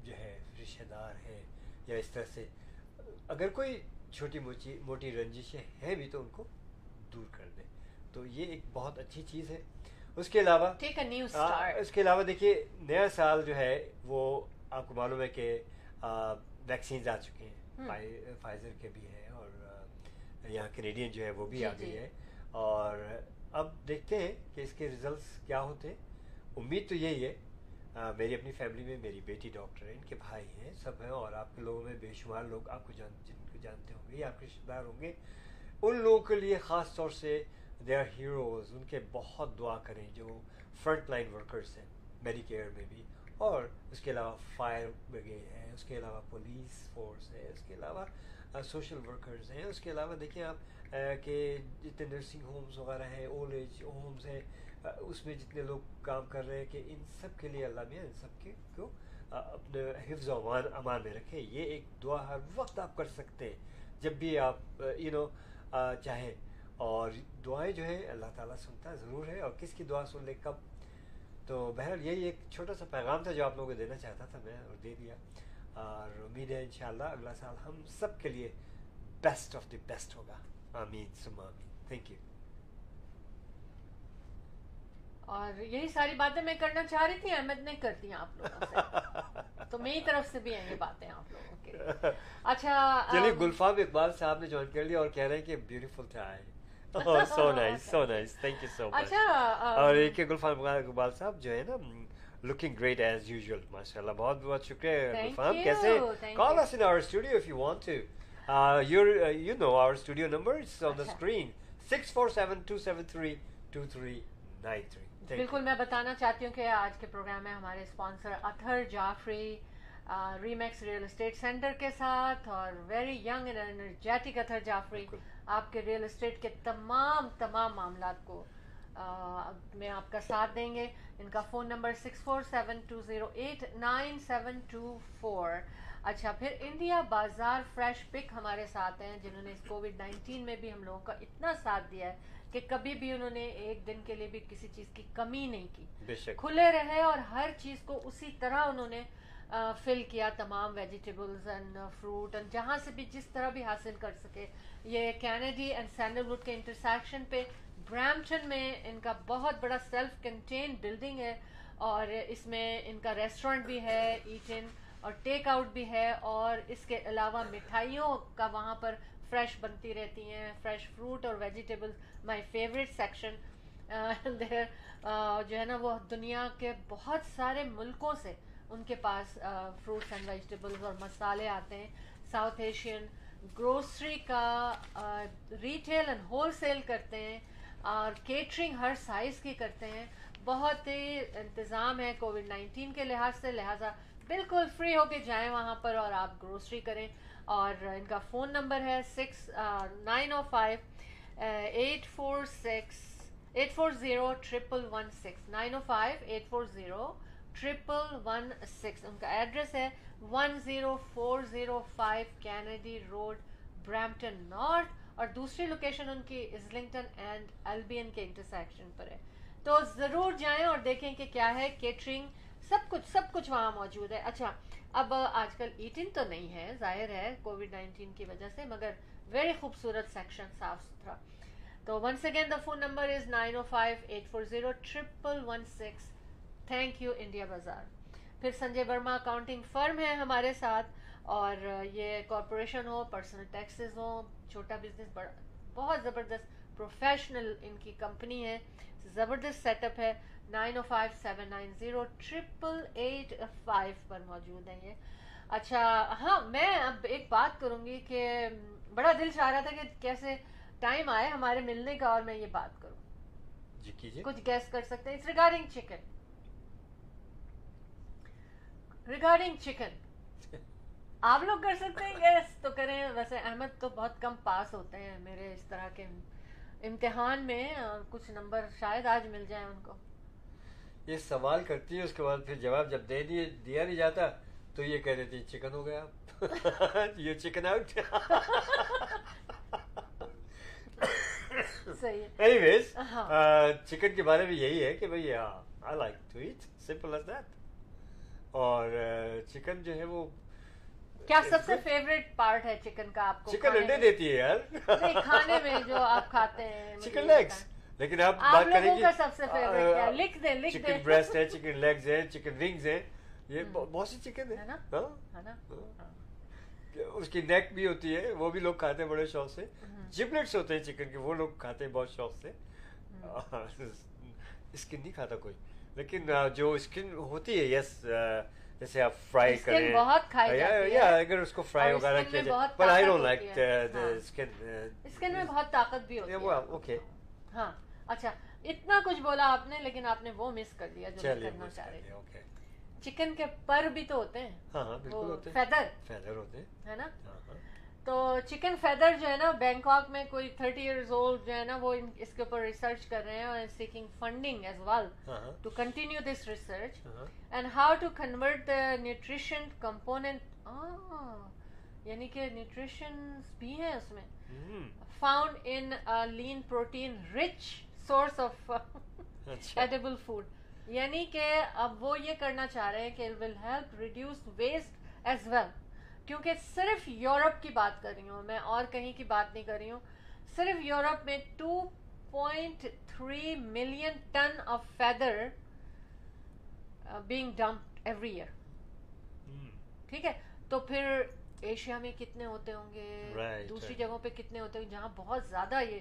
جو ہے، رشتہ دار ہے یا اس طرح سے، اگر کوئی چھوٹی موٹی موٹی رنجشیں ہیں بھی تو ان کو دور کر دیں۔ تو یہ ایک بہت اچھی چیز ہے۔ اس کے علاوہ اس کے علاوہ دیکھیے نیا سال جو ہے وہ آپ کو معلوم ہے کہ ویکسینز آ چکے ہیں۔ فائزر کے بھی ہیں اور یہاں کینیڈین جو ہے وہ بھی آ گئی ہے اور اب دیکھتے ہیں کہ اس کے ریزلٹس کیا ہوتے ہیں۔ امید تو یہی ہے میری اپنی فیملی میں میری بیٹی ڈاکٹر ہیں ان کے بھائی ہیں سب ہیں اور آپ کے لوگوں میں بے شمار لوگ آپ کو جن کو جانتے ہوں گے یا آپ کے رشتے دار ہوں گے ان لوگوں کے لیے خاص طور سے دے آر ہیروز ان کے بہت دعا کریں جو فرنٹ لائن ورکرس ہیں میڈیکیئر میں بھی، اور اس کے علاوہ فائر بریگیڈ ہے اس کے علاوہ پولیس فورس ہے اس کے علاوہ سوشل ورکرز ہیں، اس کے علاوہ دیکھیں آپ کہ جتنے نرسنگ ہومز وغیرہ ہیں اولڈ ایج ہومز ہیں اس میں جتنے لوگ کام کر رہے ہیں کہ ان سب کے لیے اللہ میں ان سب کے کو اپنے حفظ و امان امان میں رکھیں یہ ایک دعا ہر وقت آپ کر سکتے ہیں۔ جب بھی آپ یو نو چاہیں اور دعائیں جو ہے اللہ تعالیٰ سنتا ضرور ہے اور کس کی دعا سن لے کب؟ تو بہرحال یہی ایک چھوٹا سا پیغام تھا جو آپ لوگوں کو دینا چاہتا تھا میں اور دے دیا۔ اور امید ہے انشاءاللہ اگلا سال ہم سب کے لیے بیسٹ آف دی بیسٹ ہوگا۔ آمین سما آمین۔ تھینک یو اور یہی ساری باتیں میں کرنا چاہ رہی تھی احمد نے کر دیا آپ لوگوں سے۔ تو میری طرف سے بھی ہیں یہ باتیں آپ لوگوں کے۔ اچھا چلیے گلفام اقبال صاحب نے جوائن کر لیا اور کہہ رہے ہیں کہ بیوٹیفل تھا سو نائس سو اور اقبال صاحب جو ہے نا لکنگ گریٹ ایز یوزول ماشاء اللہ بہت بہت شکریہ کیسے call us in our studio if you want to your you know our studio number on the screen six four seven two seven three two three nine three بالکل میں بتانا چاہتی ہوں کہ آج کے پروگرام میں ہمارے sponsor Athar Jafri Remax real estate centre کے ساتھ اور very young and energetic Athar Jafri آپ کے ریئل اسٹیٹ کے تمام تمام معاملات کو میں آپ کا ساتھ دیں گے۔ ان کا phone number six four seven two zero eight nine seven two four اچھا پھر انڈیا بازار فریش پک ہمارے ساتھ ہیں جنہوں نے اس کووڈ نائنٹین میں بھی ہم لوگوں کا اتنا ساتھ دیا ہے کہ کبھی بھی انہوں نے ایک دن کے لیے بھی کسی چیز کی کمی نہیں کی۔ کھلے رہے اور ہر چیز کو اسی طرح انہوں نے فل کیا تمام ویجیٹیبلز اینڈ فروٹ اینڈ جہاں سے بھی جس طرح بھی حاصل کر سکے۔ یہ کینیڈی اینڈ سینڈل وڈ کے انٹرسیکشن پہ برامپٹن میں ان کا بہت بڑا سیلف کنٹین بلڈنگ ہے اور اس میں ان کا ریسٹورینٹ بھی ہے ایٹ ان اور ٹیک آؤٹ بھی ہے اور اس کے علاوہ مٹھائیوں کا وہاں پر فریش بنتی رہتی ہیں۔ فریش فروٹ اور ویجیٹیبل مائی فیوریٹ سیکشن جو ہے نا وہ دنیا کے بہت سارے ملکوں سے ان کے پاس فروٹس اینڈ ویجیٹیبلس اور مسالے آتے ہیں۔ ساؤتھ ایشین گروسری کا ریٹیل اینڈ ہول سیل کرتے ہیں اور کیٹرنگ ہر سائز کی کرتے ہیں۔ بہت ہی انتظام ہے کووڈ نائنٹین کے لحاظ سے۔ لہٰذا بالکل فری ہو کے جائیں وہاں پر اور آپ گروسری کریں۔ اور ان کا فون نمبر ہے six nine oh five eight four six eight four zero triple one six nine oh five eight four zero triple one six ان کا ایڈریس ہے one zero four zero five Kennedy road Brampton north اور دوسری location in کی Islington and البین کے intersection پر ہے. تو ضرور جائیں اور دیکھیں کہ کیا ہے کیٹرنگ سب کچھ سب کچھ وہاں موجود ہے. اچھا اب آج کل ایٹنگ تو نہیں ہے، ظاہر ہے کووڈ نائنٹین کی وجہ سے، مگر ویری خوبصورت سیکشن صاف ستھرا. تو once again the phone number is nine oh five eight four zero triple one six thank you India Bazaar پھر سنجے ورما اکاؤنٹنگ فرم ہے ہمارے ساتھ اور یہ کارپوریشن ہو پرسنل ٹیکسز ہو چھوٹا بزنس بڑا بہت زبردست پروفیشنل ان کی کمپنی ہے زبردست سیٹ اپ ہے nine oh five seven nine zero triple eight five پر موجود ہیں یہ اچھا ہاں میں اب ایک بات کروں گی کہ بڑا دل چاہ رہا تھا کہ کیسے ٹائم آئے ہمارے ملنے کا اور میں یہ بات کروں جی کچھ گیس کر سکتے ہیں ریگارڈنگ چکن ریگارڈنگ چکن آپ لوگ کر سکتے ہیں گیس تو کریں ویسے احمد تو بہت کم پاس ہوتے ہیں میرے اس طرح کے امتحان میں اور کچھ نمبر شاید آج مل جائیں ان کو یہ سوال کرتی ہے اس کے بعد پھر جواب جب دے دیے دیا نہیں جاتا تو یہ کہہ دیتی چکن ہو گیا یہ chicken out anyways chicken کے بارے میں یہی ہے کہ بھائی I like to eat simple as that اور چکن جو ہے وہ کیا سب سے فیوریٹ پارٹ ہے چکن کا آپ کو چکن انڈے دیتی ہے یار۔ کھانے میں جو آپ کھاتے ہیں چکن لیگس لیکن آپ بات کریں گے سب سے فیوریٹ لکھ دیں لکھ چکن بریسٹ ہے چکن لیگز ہے چکن ونگز ہے۔ یہ بہت سی چکن ہے ہاں؟ اس کی نیک بھی ہوتی ہے وہ بھی لوگ کھاتے ہیں بڑے شوق سے۔ جبلٹس ہوتے ہیں چکن کے وہ لوگ کھاتے ہیں بہت شوق سے۔ اسکن نہیں کھاتا کوئی۔ لیکن جو اسکن ہوتی ہے یس جیسے آپ فرائی کریں۔ بہت یا اگر اس کو فرائی وغیرہ کیا جائے۔ پر I don't like skin skin میں بہت طاقت بھی ہوتی ہے۔ اوکے ہاں اچھا اتنا کچھ بولا آپ نے لیکن آپ نے وہ مس کر دیا جو کرنا چاہ رہے تھے چکن کے پر بھی تو ہوتے ہیں۔ ہاں ہاں بالکل ہوتے ہیں۔ فیدر فیدر ہوتے ہیں۔ ہے نا؟ ہاں، ہاں۔ تو چکن فیدر جو ہے نا بینکاک میں کوئی تھرٹی ایئرز اولڈ جو ہے نا وہ اس کے اوپر ریسرچ کر رہے ہیں اور seeking funding as well to continue this research and how to convert the nutrition component یعنی کہ نیوٹریشن بھی ہیں اس میں۔ Found in lean protein rich source of edible food یعنی کہ اب وہ یہ کرنا چاہ رہے ہیں کہ will help reduce waste as well کیونکہ صرف یورپ کی بات کر رہی ہوں میں اور کہیں کی بات نہیں کر رہی ہوں۔ صرف یورپ میں two point three million ton of feather being dump every year ٹھیک ہے؟ تو پھر ایشیا میں کتنے ہوتے ہوں گے؟ دوسری جگہوں پہ کتنے ہوتے ہوں گے؟ جہاں بہت زیادہ یہ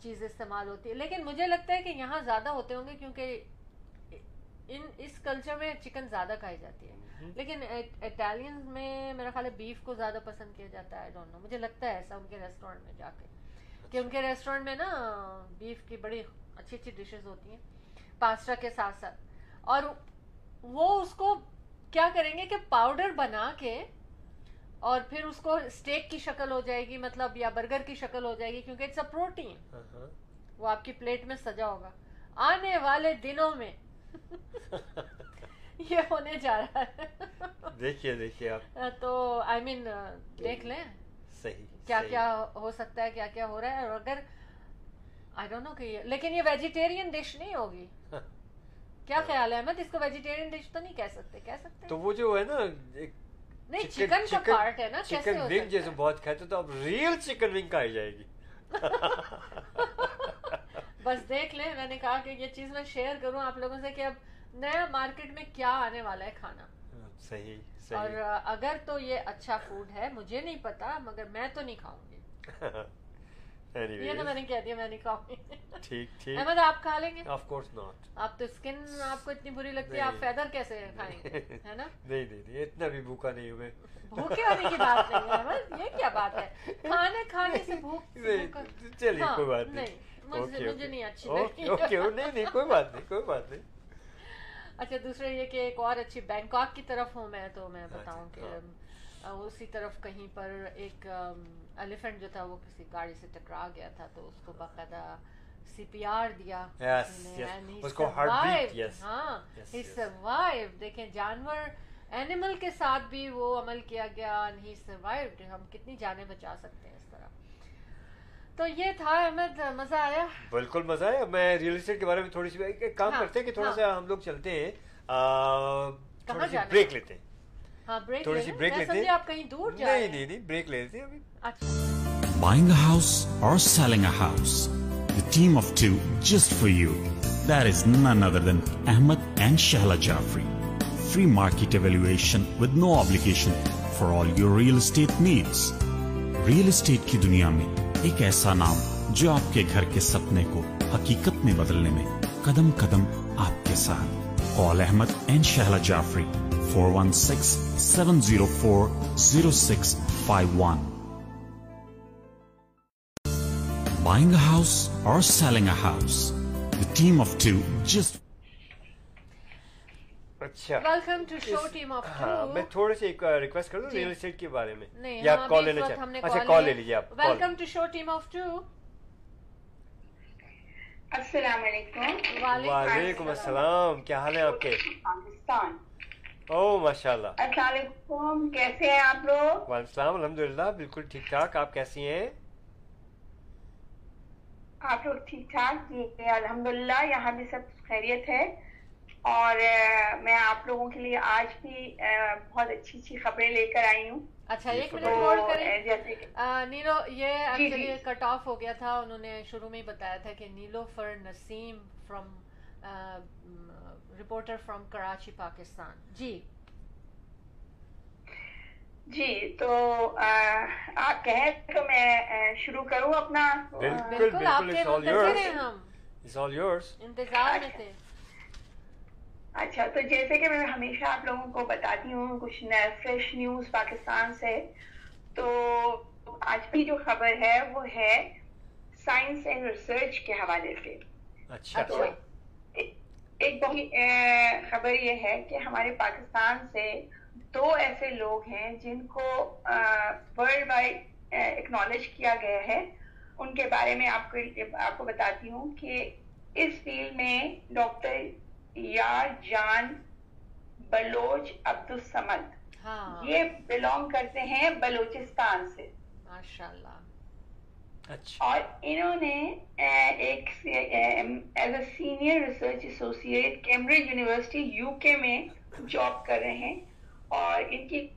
چیز استعمال ہوتی ہے۔ لیکن مجھے لگتا ہے کہ یہاں زیادہ ہوتے ہوں گے کیونکہ ان اس کلچر میں چکن زیادہ کھائی جاتی ہے۔ لیکن اٹالین میں میرا خیال ہے بیف کو زیادہ پسند کیا جاتا ہے ڈونٹ نو مجھے لگتا ہے ایسا ان کے ریسٹورینٹ میں جا کے۔ کہ ان کے ریسٹورینٹ میں نا بیف کی بڑی اچھی اچھی ڈشز ہوتی ہیں پاسٹا کے ساتھ ساتھ۔ اور وہ اس کو کیا کریں گے کہ پاؤڈر بنا کے اور پھر اس کو اسٹیک کی شکل ہو جائے گی مطلب یا برگر کی شکل ہو جائے گی کیونکہ اٹس اے پروٹین وہ آپ کی پلیٹ میں سجا ہوگا۔ آنے والے دنوں میں یہ ہونے جا رہا ہے۔ دیکھیے دیکھیے آپ۔ تو آئی مین دیکھ لیں۔ صحیح کیا کیا ہو سکتا ہے کیا کیا ہو رہا ہے؟ اور اگر آئی ڈونٹ نو کہ لیکن یہ ویجیٹیرین ڈش نہیں ہوگی۔ کیا ہاں۔ خیال ہے احمد؟ اس کو ویجیٹیرین ڈش تو نہیں کہہ سکتے کہہ سکتے تو وہ جو ہے نا نہیں چکن کا پارٹ ہے نا چکن ونگ جیسے بہت کھاتے تو اب ریل چکن ونگ کھائی جائے گی۔ بس دیکھ لیں میں نے کہا کہ یہ چیز میں شیئر کروں آپ لوگوں سے کہ اب نیا مارکیٹ میں کیا آنے والا ہے کھانا۔ صحیح صحیح۔ اور اگر تو یہ اچھا فوڈ ہے مجھے نہیں پتا مگر میں تو نہیں کھاؤں گی۔ یہ تو میں نے کہہ دیا میں نہیں کھاؤں گی۔ ٹھیک ٹھیک۔ احمد آپ کھا لیں گے؟ آف کورس ناٹ آپ تو اسکن آپ کو اتنی بری لگتی ہے آپ فیدر کیسے کھائیں گے؟ ہے نا؟ نہیں نہیں اتنا بھی بھوکا نہیں ہوئے بھوکے ہونے کی بات نہیں ہے احمد یہ کیا بات ہے؟ کھانے کھانے سے بھوک چلیے ہاں، کوئی بات نہیں۔ مجھے نہیں اچھی نہیں نہیں کوئی بات نہیں کوئی بات نہیں اچھا دوسرا یہ کہ ایک اور اچھی بینکاک کی طرف ہوں میں تو میں بتاؤں کہ اسی طرف کہیں پر ایک جو تھا وہ کسی گاڑی سے ٹکرا گیا تھا تو اس کو باقاعدہ سی پی آر دیا دیکھیں جانور اینیمل کے ساتھ بھی وہ عمل کیا گیا ہم کتنی جانیں بچا سکتے ہیں اس طرح تو یہ تھا احمد مزہ آیا؟ بالکل مزہ آیا۔ میں ریئل اسٹیٹ کے بارے میں تھوڑی سی کام ہاں، کرتے ہیں کہ تھوڑا ہاں۔ سا ہم لوگ چلتے ہیں تھوڑی سی بریک لیتے ہیں۔ ہاں، تھوڑی سی بریک لیتے ہیں۔ آپ کہیں دور نہیں نہیں نہیں بریک لیتے ہیں بائنگ ہاؤس اور selling house team of two just just you there is none other than Ahmad and Shahla Shahla free market evaluation with no obligation for all your real estate needs real estate کی دنیا میں ایک ایسا نام جو آپ کے گھر کے سپنے کو حقیقت میں بدلنے میں قدم قدم آپ کے ساتھ۔ Call Ahmad and Shahla Jafri four one six seven zero four zero six five one buying house اور selling house team of two اچھا۔ Welcome to show team of ہاں میں تھوڑے سے ایک ریکویسٹ کر دوں ریل اسٹیٹ کے بارے میں۔ یا آپ کال لینا چاہتے ہیں اچھا کال لے لیجیے آپ welcome to show team of two السلام علیکم۔ وعلیکم السلام۔ کیا حال ہے آپ کے؟ پاکستان۔ او ماشاء اللہ السلام علیکم کیسے ہیں آپ لوگ؟ وعلیکم السلام الحمد للہ بالکل ٹھیک ٹھاک۔ آپ کیسی ہیں؟ آپ لوگ ٹھیک ٹھاک؟ جی الحمد للہ یہاں بھی سب خیریت ہے۔ اور میں آپ لوگوں کے لیے آج بھی بہت اچھی اچھی خبریں لے کر آئی ہوں۔ اچھا ایک منٹ ہولڈ کریں۔ نیلو یہ ایکچولی کٹ آف ہو گیا تھا۔ انہوں نے شروع میں ہی بتایا تھا کہ Nilofar Naseem from reporter from Karachi Pakistan. جی۔ جی تو آپ کہیں تو میں شروع کروں اپنا؟ بالکل آپ کے ہم۔ انتظار میں اچھا۔ تھے۔ اچھا تو جیسے کہ میں ہمیشہ آپ لوگوں کو بتاتی ہوں کچھ نئے فریش نیوز پاکستان سے تو آج کی جو خبر ہے وہ ہے سائنس اینڈ ریسرچ کے حوالے سے۔ اچھا۔ ایک بہت خبر یہ ہے کہ ہمارے پاکستان سے دو ایسے لوگ ہیں جن کو ورلڈ وائڈ اکنالج کیا گیا ہے۔ ان کے بارے میں آپ کو آپ کو بتاتی ہوں کہ اس فیلڈ میں ڈاکٹر یا جان بلوچ عبد السمد ہاں۔ یہ بلونگ کرتے ہیں بلوچستان سے۔ اچھا۔ اور انہوں نے ایک senior research associate Cambridge university U K میں جاب کر رہے ہیں۔ اور ان کی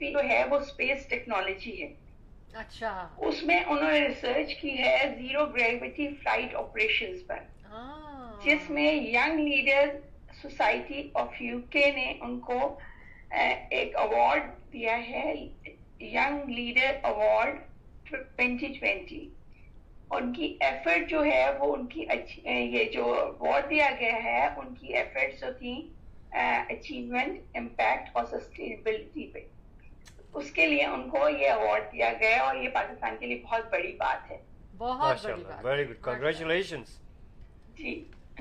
جو ہے وہ اسپیس ٹیکنالوجی ہے۔ اچھا۔ اس میں انہوں نے ریسرچ کی ہے زیرو گریویٹی فلائٹ آپریشن پر۔ ہاں۔ جس میں young leader society of U K نے ان کو ایک اوارڈ دیا ہے young leader award twenty twenty ان کی ایفرٹ جو ہے وہ ان کی اچھی یہ جو اوارڈ دیا گیا ہے ان کی ایفرٹ جو تھی اچیومنٹ امپیکٹ اور سسٹینیبلٹی پہ۔ اس کے لیے ان کو یہ اوارڈ دیا گیا اور یہ پاکستان کے لیے بہت بڑی بات ہے۔ بہت بڑی بات ویری گڈ کنگریچولیشنس جی۔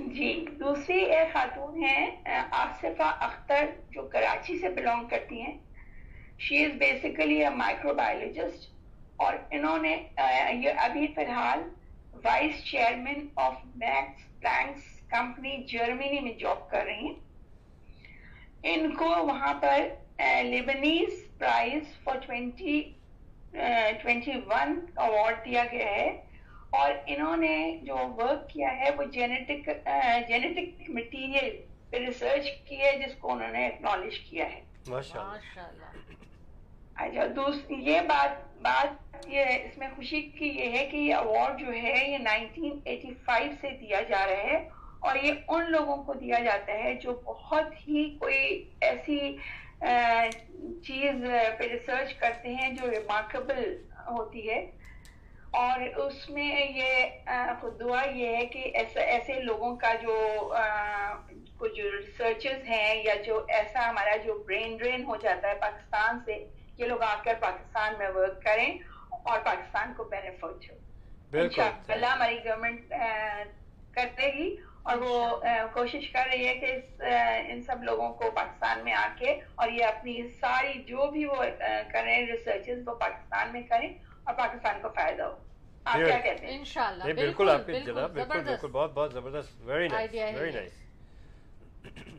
جی دوسری ایک خاتون ہیں، آصفہ اختر، جو کراچی سے بلونگ کرتی ہیں۔ She is basically a microbiologist اور انہوں نے یہ ابھی فی الحال vice chairman of Max Planck's company Germany میں جاب کر رہی ہیں۔ ان کو وہاں پر Leibniz prize for twenty twenty one award دیا گیا ہے۔ اور انہوں نے جو ورک کیا ہے وہ جینیٹک جینیٹک مٹیریل پہ ریسرچ کی ہے جس کو انہوں نے اکنالج کیا ہے۔ اچھا دوسری یہ بات بات یہ اس میں خوشی کی یہ ہے کہ یہ اوارڈ جو ہے یہ نائنٹین ایٹی فائیو سے دیا جا رہا ہے اور یہ ان لوگوں کو دیا جاتا ہے جو بہت ہی کوئی ایسی چیز پہ ریسرچ کرتے ہیں جو ریمارکیبل ہوتی ہے۔ اور اس میں یہ دعا یہ ہے کہ ایسے ایسے لوگوں کا جو کچھ ریسرچز ہیں یا جو ایسا ہمارا جو برین ڈرین ہو جاتا ہے پاکستان سے یہ لوگ آ کر پاکستان میں ورک کریں اور پاکستان کو بینیفٹ ہو۔ اللہ ہماری گورنمنٹ کرتے گی اور وہ کوشش کر رہی ہے کہ ان سب لوگوں کو پاکستان میں آ کے اور یہ اپنی ساری جو بھی وہ کر رہے ہیں ریسرچز وہ پاکستان میں کریں اور پاکستان کو فائدہ ہو۔ آپ کیا کہتے ہیں؟ انشاءاللہ بالکل آپ جناب بالکل بالکل بہت بہت زبردست۔ ویری نائس ویری نائس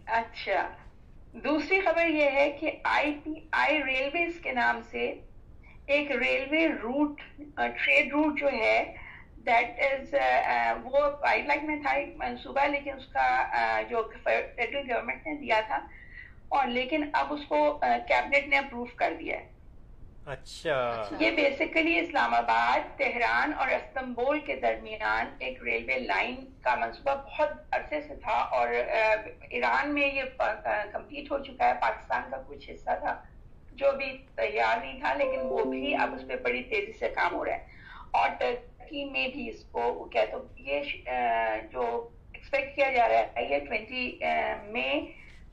اچھا۔ دوسری خبر یہ ہے کہ آئی پی آئی ریلویز کے نام سے ایک ریلوے روٹ ٹریڈ روٹ جو ہے دیٹ از وہ پائپ لائن میں تھا ایک منصوبہ لیکن اس کا جو فیڈرل گورنمنٹ نے دیا تھا اور لیکن اب اس کو کیبنٹ نے اپروو کر دیا ہے۔ اچھا۔ یہ بیسیکلی اسلام آباد، تہران اور استنبول کے درمیان ایک ریلوے لائن کا منصوبہ بہت عرصے سے تھا اور ایران میں یہ کمپلیٹ ہو چکا ہے، پاکستان کا کچھ حصہ تھا، جو بھی تیار نہیں تھا، لیکن وہ بھی اب اس پہ بڑی تیزی سے کام ہو رہا ہے۔ اور ٹرکی میں بھی اس کو کیا تو، یہ جو ایکسپیکٹ کیا جا رہا ہے، یہ ٹوینٹی مئی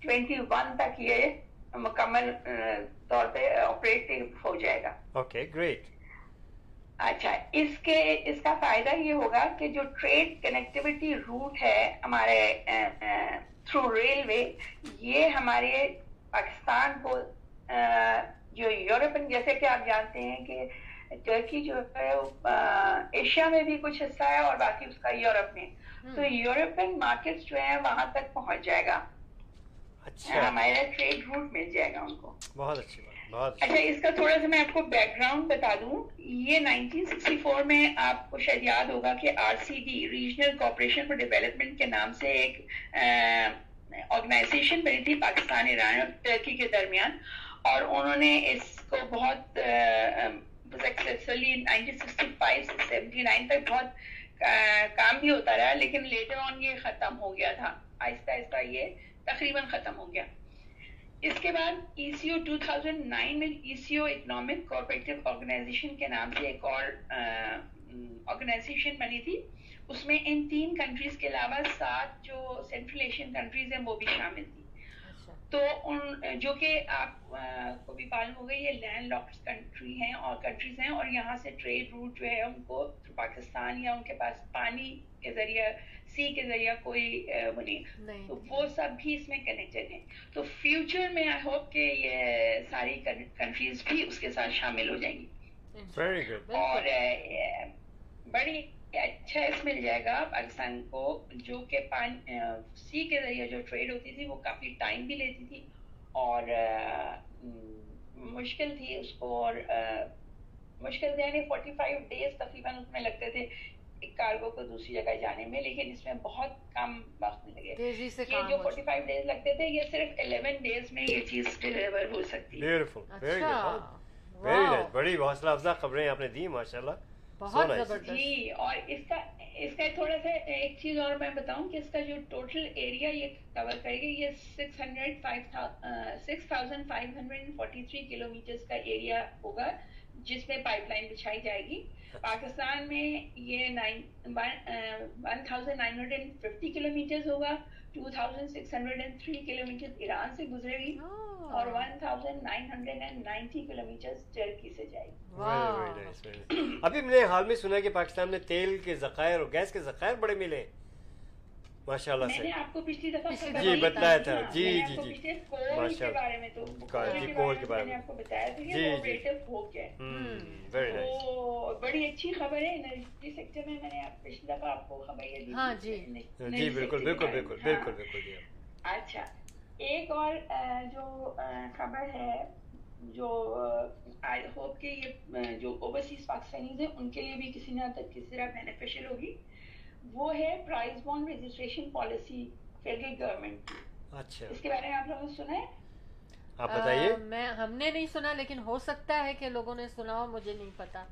ٹوینٹی ون تک یہ مکمل طور پہ آپریٹو ہو جائے گا۔ اوکے گریٹ اچھا اس کے اس کا فائدہ یہ ہوگا کہ جو ٹریڈ کنیکٹیوٹی روٹ ہے ہمارے تھرو ریلوے یہ ہمارے پاکستان کو جو یورپن جیسے کہ آپ جانتے ہیں کہ ٹرکی جو ہے ایشیا میں بھی کچھ حصہ ہے اور باقی اس کا یورپ میں۔ تو یورپین مارکیٹ جو ہے وہاں تک پہنچ جائے گا۔ اچھا۔ ہمارا ٹریڈ روٹ مل جائے گا ان کو۔ بہت اچھی بات اچھا اس کا تھوڑا سا میں آپ کو بیک گراؤنڈ بتا دوں۔ یہ 1964 میں آپ کو شاید یاد ہوگا کہ R C D regional cooperation for development کے نام سے ایک آرگنائزیشن بنی تھی پاکستان ایران اور ترکی کے درمیان۔ اور انہوں نے اس کو بہت سکسیسفلی 1965 سے 79 تک بہت کام بھی ہوتا رہا لیکن لیٹر آن یہ ختم ہو گیا تھا۔ آہستہ آہستہ یہ تقریباً ختم ہو گیا۔ اس کے بعد E C O two thousand nine میں E C O economic cooperative organisation کے نام سے ایک اور آرگنائزیشن بنی تھی۔ اس میں ان تین کنٹریز کے علاوہ سات جو سینٹرل ایشین کنٹریز ہیں وہ بھی شامل تھی اچھا۔ تو ان جو کہ آپ کو بھی معلوم ہو گئی یہ لینڈ لاکڈ کنٹری ہیں اور کنٹریز ہیں۔ اور یہاں سے ٹریڈ روٹ جو ہے ان کو پاکستان یا ان کے پاس پانی کے ذریعہ سی کے ذریعہ کوئی وہ نہیں تو وہ سب بھی اس میں کنیکٹڈ ہیں۔ تو فیوچر میں آئی ہوپ کہ یہ ساری کنٹریز بھی اس کے ساتھ شامل ہو جائیں گی۔ اور بڑی اچھا اس مل جائے گا پاکستان کو جو کہ سی کے ذریعے جو ٹریڈ ہوتی تھی وہ کافی ٹائم بھی لیتی تھی۔ اور مشکل تھی اس کو اور مشکل یعنی فورٹی فائیو ڈیز تقریباً اس میں لگتے تھے۔ ایک کارگو کو دوسری جگہ جانے میں لیکن اس میں بہت کم وقت لگے۔ یہ جو فورٹی فائیو ڈیز لگتے تھے یہ صرف الیون ڈیز میں یہ چیز ڈیلیور ہو سکتی۔ ہے اچھا۔ بڑی حوصلہ افزا خبریں آپ نے دی ماشاء اللہ جی اور اس کا اس کا تھوڑا سا ایک چیز اور میں بتاؤں کہ اس کا جو ٹوٹل ایریا یہ کور کرے گی یہ six hundred five six thousand five hundred forty three kilometres کا ایریا ہوگا۔ جس میں پائپ لائن بچھائی جائے گی۔ پاکستان میں یہ one thousand nine hundred fifty kilometre ہوگا two thousand six hundred and three kilometre Iran سے گزرے گی اور one thousand nine hundred and ninety kilometre Turkey سے جائے گی۔ ابھی میں نے حال میں سنا کہ پاکستان میں تیل کے ذخائر اور گیس کے ذخائر بڑے ملے۔ ماشاءاللہ میں نے آپ کو پچھلی دفعہ پچھلی خبر دفعہ دی بتایا تھا۔ جی جی جی۔ تو کا- جی کول کے بارے میں نے میں۔ آپ کو بتایا تھا جی، کہ وہ جی۔ آپریٹو ہو گیا ہے ویری نائس تو بڑی اچھی خبر ہے انرجی سیکٹر میں میں نے آپ پچھلی دفعہ آپ کو خبر یہ دی ہاں، جی۔ جی بالکل بالکل۔ بالکل ہاں۔ بالکل بالکل جی۔ اچھا ایک اور جو خبر ہے جو آئی ہوپ کہ یہ جو اوورسیز پاکستانیز ہیں ان کے لیے بھی کسی نہ کسی طرح بینیفیشل ہوگی۔ وہ ہے prize bond registration policy federal government کی۔ اچھا۔ اس کے بارے میں آپ لوگوں نے سنا ہے؟ آپ بتائیے۔ میں ہم نے نہیں سنا لیکن ہو سکتا ہے کہ لوگوں نے سنا ہو مجھے نہیں پتا۔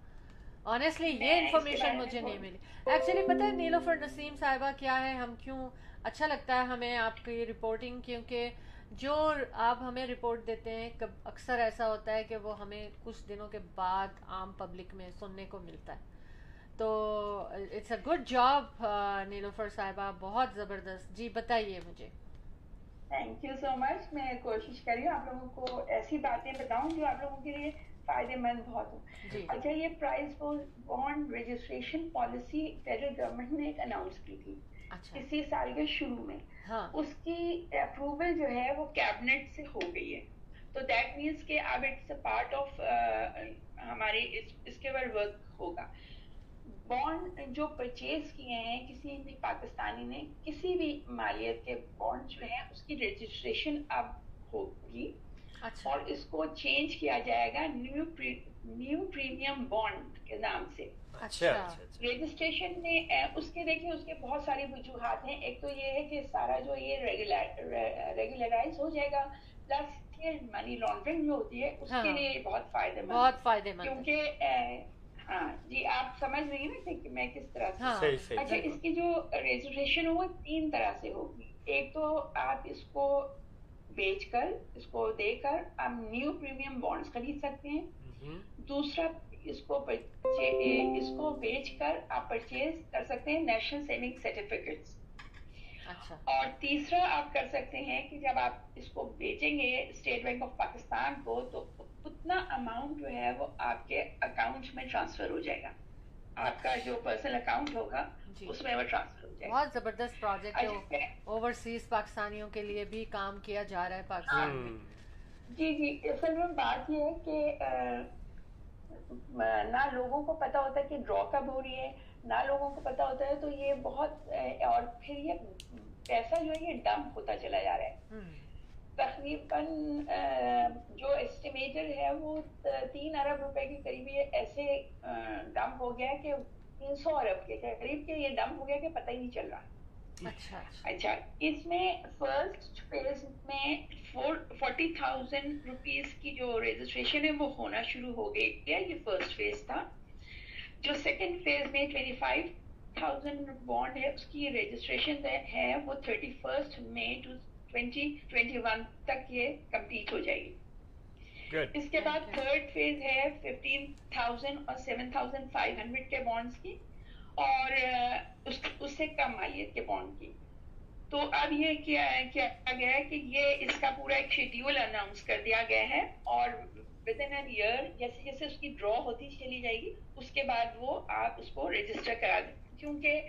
آنیسٹلی میں یہ انفارمیشن مجھے نہیں ملی۔ ایکچولی پتہ ہے نیلوفر نسیم صاحبہ کیا ہے؟ ہم کیوں؟ اچھا لگتا ہے ہمیں آپ کی رپورٹنگ کیونکہ جو آپ ہمیں رپورٹ دیتے ہیں کب اکثر ایسا ہوتا ہے کہ وہ ہمیں کچھ دنوں کے بعد عام پبلک میں سننے کو ملتا ہے۔ تو it's a good job Nilofar صاحبہ بہت زبردست۔ جی بتائیے مجھے۔ تھینک یو سو مچ میں کوشش کر رہی ہوں آپ لوگوں کو ایسی باتیں بتاؤں جو آپ لوگوں کے لیے فائدے مند بہت ہوں۔ جی۔ اچھا یہ prize bond registration policy federal government نے ایک اناؤنس کی تھی۔ اچھا۔ اسی سال کے شروع میں۔ ہاں۔ اس کی اپروول جو ہے وہ کیبنٹ سے ہو گئی ہے۔ تو دیٹ مینس کہ اب اٹس اے پارٹ آف ہماری اس کے اوپر ورک ہوگا۔ بانڈ جو پرچیز کیے ہیں کسی بھی پاکستانی نے کسی بھی مالیت کے بانڈ جو ہیں اس کی رجسٹریشن اب ہوگی۔ اچھا۔ اور اس کو چینج کیا جائے گا نیو نیو پریمیم بانڈ کے نام سے۔ اچھا۔ اچھا۔ اچھا رجسٹریشن میں اس کے دیکھیں اس کے بہت ساری وجوہات ہیں۔ ایک تو یہ ہے کہ سارا جو یہ ریگولرائز ہو جائے گا پلس یہ منی لانڈرنگ جو ہوتی ہے اس کے ہاں۔ لیے بہت فائدہ مند بہت فائدے مند کیونکہ ہاں جی آپ سمجھ رہی ہیں نا کہ میں کس طرح سے ہاں۔ اچھا اس کی جو رجسٹریشن وہ تین طرح سے ہوگی۔ ایک تو آپ اس کو بیچ کر اس کو دے کر آپ نیو پریمیم بانڈز خرید سکتے ہیں۔ دوسرا اس کو اس کو بیچ کر آپ پرچیز کر سکتے ہیں نیشنل سیونگ سرٹیفکیٹس اور تیسرا آپ کر سکتے ہیں کہ جب آپ اس کو بیچیں گے اسٹیٹ بینک آف پاکستان کو تو اتنا اماؤنٹ جو ہے وہ آپ کے اکاؤنٹ میں ٹرانسفر ہو جائے گا۔ آپ کا جو پرسنل اکاؤنٹ ہوگا جی۔ اس میں وہ ٹرانسفر ہو جائے گا۔ بہت زبردست پروجیکٹ ہے۔ اوورسیز پاکستانیوں کے لیے بھی کام کیا جا رہا ہے پاکستان میں۔ ہم، جی جی اصل میں بات یہ ہے کہ نہ لوگوں کو پتا ہوتا ہے کہ ڈرا کب ہو رہی ہے نہ لوگوں کو پتا ہوتا ہے تو یہ بہت اور پھر یہ پیسہ جو ہے یہ ڈمپ ہوتا چلا جا رہا ہے۔ تقریباً جو اسٹیمیٹر ہے وہ تین ارب روپے کے قریب یہ ایسے ڈمپ ہو گیا کہ تین سو ارب کے قریب کے یہ ڈمپ ہو گیا کہ پتہ ہی نہیں چل رہا۔ اچھا اچھا۔ اچھا اس میں فرسٹ فیز میں فورٹی تھاؤزینڈ روپیز کی جو رجسٹریشن ہے وہ ہونا شروع ہو گئی۔ ہے یہ فرسٹ فیز تھا۔ جو سیکنڈ فیز میں ٹوینٹی فائیو تھاؤزینڈ بانڈ ہے اس کی رجسٹریشن ہے وہ thirty first May to twenty twenty one تک یہ کمپلیٹ ہو جائے گی۔ Good. اس کے بعد. تھرڈ فیز ہے ففٹین تھاؤزینڈ اور سیون تھاؤزینڈ فائیو ہنڈریڈ کے بانڈس کی اور uh, اس اس سے کم مالیت کے بانڈ کی۔ تو اب یہ کیا کیا گیا ہے کہ یہ اس کا پورا ایک شیڈیول اناؤنس کر دیا گیا ہے اور ود ان ایئر جیسے جیسے اس کی ڈرا ہوتی چلی جائے گی اس کے بعد وہ آپ اس کو رجسٹر کرا دیں۔ کیونکہ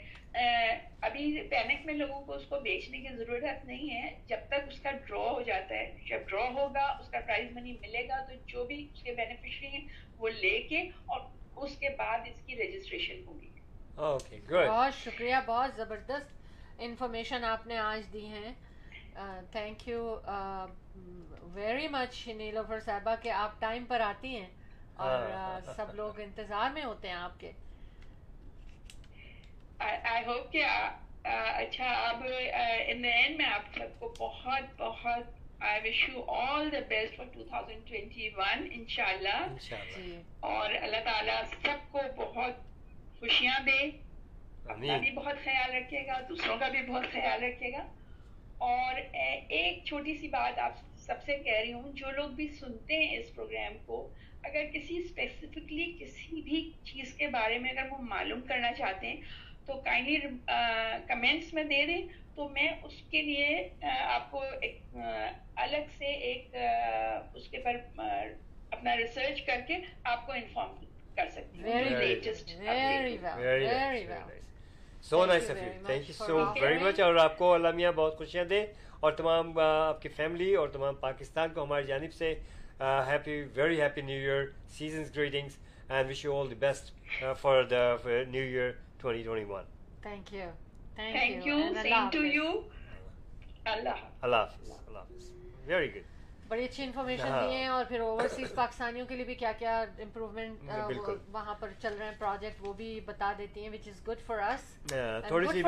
ابھی پینک میں لوگوں کو اس کو بیچنے کی ضرورت نہیں ہے۔ جب تک اس کا ڈرا ہو جاتا ہے جب ڈرا ہوگا اس کا پرائز منی ملے گا تو جو بھی اس کے بینیفیشری ہیں وہ لے کے اور اس کے بعد اس کی رجسٹریشن ہوگی۔ اوکے گڈ بہت شکریہ بہت زبردست انفارمیشن آپ نے آج دی ہیں۔ Thank you very much Nilofar صاحبہ کہ آپ ٹائم پر آتی ہیں اور سب لوگ انتظار میں ہوتے ہیں آپ کے۔ آئی ہوپ کہ اچھا اب ان دا اینڈ میں آپ سب کو بہت بہت I wish you all the best for two thousand twenty one ان شاء اللہ اور اللہ تعالیٰ سب کو بہت خوشیاں دے۔ اپنا بھی بہت خیال رکھے گا دوسروں کا بھی بہت خیال رکھے گا۔ اور ایک چھوٹی سی بات آپ سب سے کہہ رہی ہوں جو لوگ بھی سنتے ہیں اس پروگرام کو اگر کسی اسپیسیفکلی کسی بھی چیز کے بارے میں اگر وہ معلوم کرنا چاہتے ہیں تو کائنڈلی کمنٹس میں دے دیں تو میں اس کے لیے آپ کو ایک الگ سے ایک اس کے پر اپنا ریسرچ کر کے آپ کو انفارم کر سکتی ہوں. So nice of you thank you so very much اور آپ کو اللہ میاں بہت خوشیاں دیں اور تمام آپ کی فیملی اور تمام پاکستان کو ہماری جانب سے happy very happy new year seasons greetings and wish you all the best for the new year twenty twenty one thank you thank you same to you اللہ اللہ حافظ اللہ حافظ ویری گڈ بڑی اچھی انفارمیشن دی ہیں اور پھر اوورسیز پاکستانیوں کے لیے بھی کیا کیا امپروومنٹ وہاں پر چل رہے ہیں پروجیکٹ وہ بھی بتا دیتی ہیں وچ از گڈ فار اس تھوڑی سی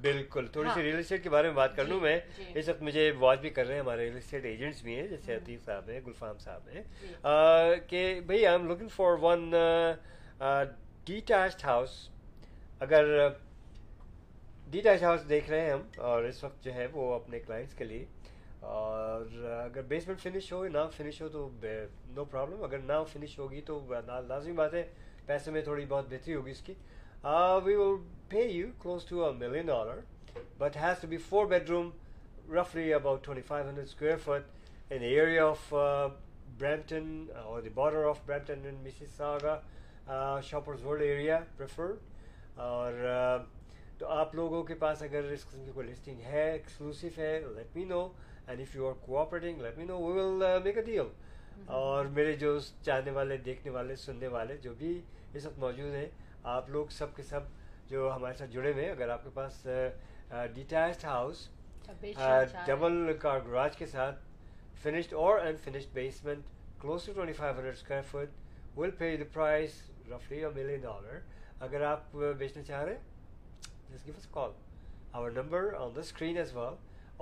بالکل تھوڑی سی ریئل اسٹیٹ کے بارے میں بات کر لوں میں اس وقت مجھے واچ بھی کر رہے ہیں ہمارے ریئل اسٹیٹ ایجنٹس بھی ہیں جیسے عطیف صاحب ہیں گلفام صاحب ہیں کہ بھائی I am looking for one detached house اگر ڈیٹیچ ہاؤس دیکھ رہے ہیں ہم، اور اس وقت جو ہے وہ اپنے کلائنٹس کے لیے، اور اگر بیسمنٹ فنش ہو نہ فنش ہو تو نو پرابلم اگر نہ فنش ہوگی تو لازمی بات ہے، پیسے میں تھوڑی بہت بہتری ہوگی اس کی۔ We will pay you close to a million dollar but has to be four bedroom رفلی about twenty five hundred square feet in area of Brampton اور the border of Brampton and Mississauga Shoppers World area prefer اور تو آپ لوگوں کے پاس اگر اس قسم کی کوئی لسٹنگ ہے ایکسکلوسو ہے let me know and if you are cooperating let me know we will make a deal اور میرے جو چاہنے والے دیکھنے والے سننے والے جو بھی اس وقت موجود ہیں آپ لوگ سب کے سب جو ہمارے ساتھ جڑے ہوئے ہیں اگر آپ کے پاس detached house double car garage کے ساتھ فنشڈ اور unfinished basement close to twenty five hundred square feet will pay the price رفلی a million dollar اگر آپ بیچنا چاہ رہے ہیں جس give us call our number on the screen as well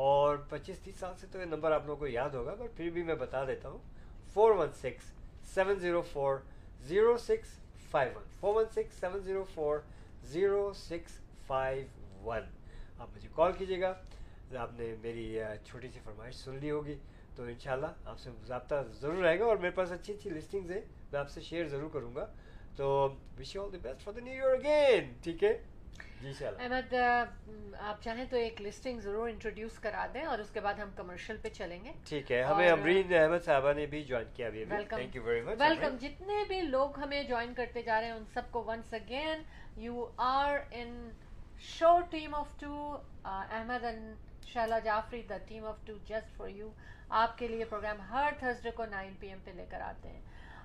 اور پچیس تیس سال سے تو یہ نمبر آپ لوگوں کو یاد ہوگا بٹ پھر بھی میں بتا دیتا ہوں. Four one six seven zero four zero six five one four one six seven zero four zero six five one آپ مجھے کال کیجیے گا. آپ نے میری چھوٹی سی فرمائش سن لی ہوگی، تو انشاءاللہ آپ سے ضابطہ ضرور رہے گا اور میرے پاس اچھی اچھی لسٹنگز ہیں، میں آپ سے شیئر ضرور کروں گا. تو wish you all the best for the new year again ٹھیک ہے؟ جی احمد آپ چاہیں تو ایک لسٹنگ ضرور انٹروڈیوس کرا دیں اور اس کے بعد ہم کمرشل پہ چلیں گے۔ ٹھیک ہے ہمیں امرین احمد صاحبہ نے بھی جوائن کیا thank you very much welcome جتنے بھی لوگ ہمیں جوائن کرتے جا رہے ہیں ان سب کو once again you are in show team of two Ahmad and Sheila Jafri the team of two just for you آپ کے لیے پروگرام ہر تھرسڈے کو نائن پی ایم پہ لے کر آتے ہیں۔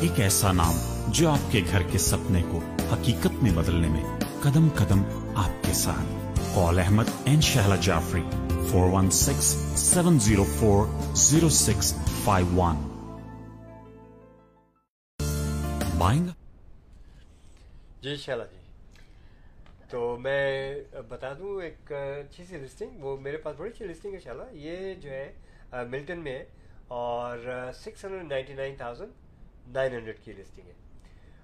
ایک ایسا نام جو آپ کے گھر کے سپنے کو حقیقت میں بدلنے میں قدم قدم آپ کے ساتھ۔ Call Ahmad and Shahla Jafri four one six seven zero four zero six five one buying جی شہلا جی۔ تو میں بتا دوں ایک اچھی سی لسٹنگ وہ میرے پاس بڑی اچھی لسٹنگ ہے شہلا۔ یہ جو ہے، ملٹن میں ہے اور six hundred ninety nine thousand nine hundred کی لسٹنگ ہے۔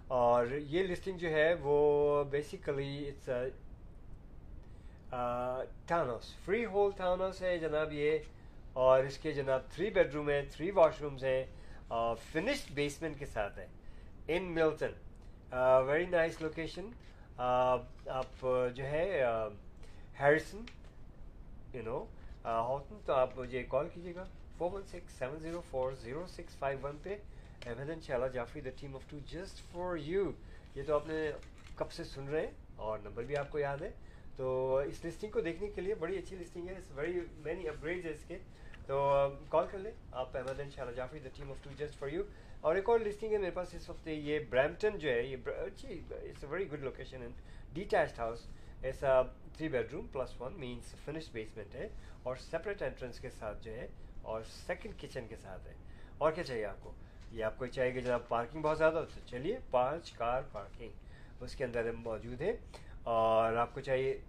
اور یہ لسٹنگ جو ہے وہ basically it's townhouse freehold town house ہے جناب یہ۔ اور اس کے جناب تھری بیڈ روم ہیں تھری واش رومز ہیں اور فنشڈ بیسمنٹ کے ساتھ ہے۔ In Milton very nice location آپ جو ہے ہیریسن یو نو ہاؤٹن تو آپ مجھے کال کیجیے گا۔ Four one six seven zero four zero six five one پہ۔ احمد ان Jafri the team of two just for you یہ تو آپ نے کب سے سن رہے ہیں اور نمبر بھی آپ کو یاد ہے تو اس لسٹنگ کو دیکھنے کے لیے بڑی اچھی لسٹنگ ہے ویری مینی اپ گریڈ ہے اس کے تو کال کر لیں آپ احمد ان شاء اللہ Jafri the team of two just for you اور ایک اور لسٹنگ ہے میرے پاس اس وقت یہ برامپٹن جو ہے یہ اچھی it's a very good location in detached house ایسا three bedroom plus one means finish basement ہے اور سپریٹ انٹرنس کے ساتھ جو ہے اور سیکنڈ کچن کے ساتھ ہے اور کیا چاہیے آپ کو یہ آپ کو چاہیے کہ جناب پارکنگ بہت زیادہ تو چلیے پانچ کار پارکنگ اس کے اندر موجود ہے۔ اور آپ کو چاہیے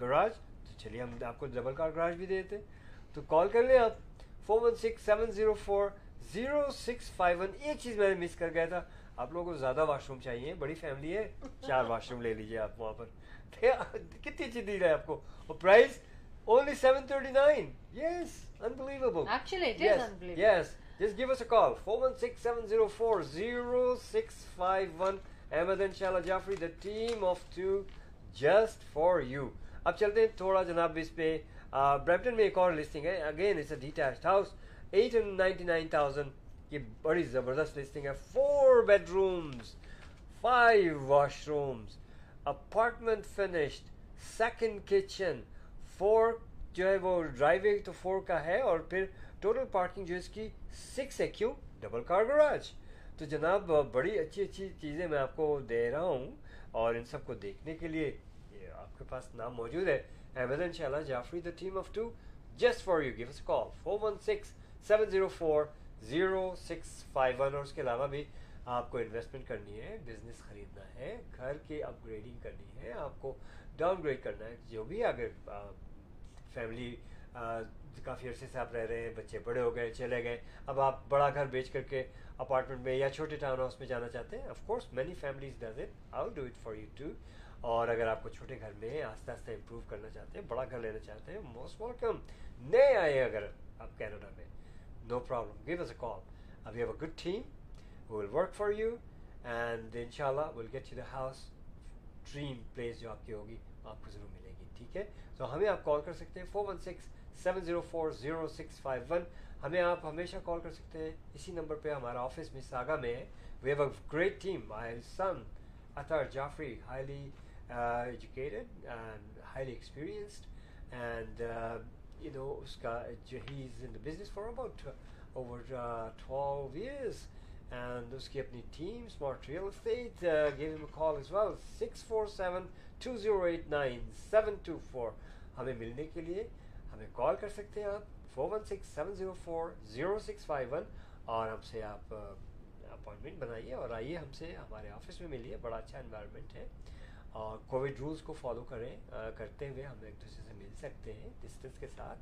گراج تو چلیے ہم آپ کو ڈبل کار گراج بھی دیتے تو کال کر لیں آپ۔ Four one six seven zero four zero six five one ایک چیز میں مس کر گیا تھا۔ آپ لوگوں کو زیادہ واش روم چاہیے۔ بڑی فیملی ہے۔ چار واش روم لے لیجیے آپ وہاں پر۔ کتنی اچھی دی ہے آپ کو۔ اور price only seven thirty nine yes unbelievable yes just give us a call four one six Ahmad ان شاء اللہ Jafri the team of two just for you اب چلتے ہیں تھوڑا جناب اس پہ. برمپٹن میں ایک اور لسٹنگ ہے. Again it's a detach house eight hundred ninety nine thousand یہ بڑی زبردست لسٹنگ ہے. Four bedrooms five washrooms apartment finished second kitchen four جو ہے وہ ڈرائیو تو فور کا ہے اور پھر ٹوٹل پارکنگ جو اس کی سکس ہے کیوں ڈبل کار گراج تو جناب، بڑی اچھی اچھی چیزیں میں آپ کو دے رہا ہوں اور ان سب کو دیکھنے کے لیے آپ کے پاس نام موجود ہے۔ احمد ان شاء اللہ Jafri the team of two just for you give call four one six seven zero four zero six five one اور اس کے علاوہ بھی آپ کو انویسٹمنٹ کرنی ہے بزنس خریدنا ہے، گھر کی اپ گریڈنگ کرنی ہے، آپ کو ڈاؤن گریڈ کرنا ہے، جو بھی اگر فیملی کافی عرصے سے آپ رہ رہے ہیں، بچے بڑے ہو گئے، چلے گئے۔ اب آپ بڑا گھر بیچ کر کے اپارٹمنٹ میں یا چھوٹے ٹاؤن ہاؤس میں جانا چاہتے ہیں of course many families does it how do it for you too اور اگر آپ کو چھوٹے گھر میں آہستہ آہستہ امپروو کرنا چاہتے ہیں، بڑا گھر لینا چاہتے ہیں موسٹ ویلکم نئے آئے اگر آپ کینیڈا میں no problem give is a call اب you have a good team will work for you and ان شاء اللہ will get you the house dream place جو آپ کی ہوگی، آپ کو ضرور ملے گی، ٹھیک ہے؟ تو ہمیں آپ کال کر سکتے ہیں four one six seven zero four zero six five one ہمیں آپ ہمیشہ کال کر سکتے ہیں اسی نمبر پہ ہمارا آفس میں ساگا میں ہے۔ وی have a great team I sun اطر Jafri highly educated and highly experienced and you know اس کا جو he is in business for about over twelve years and اس کی اپنی team smart real estate give them call as well six four seven two zero eight nine seven two four ہمیں ملنے کے لیے ہمیں کال کر سکتے ہیں آپ four one six seven zero four zero six five one اور ہم سے آپ اپوائنٹمنٹ بنائیے اور آئیے ہم سے ہمارے آفس میں ملیے، بڑا اچھا انوائرمنٹ ہے اور کووڈ رولس کو فالو کریں کرتے ہوئے ہم ایک دوسرے سے مل سکتے ہیں ڈسٹینس کے ساتھ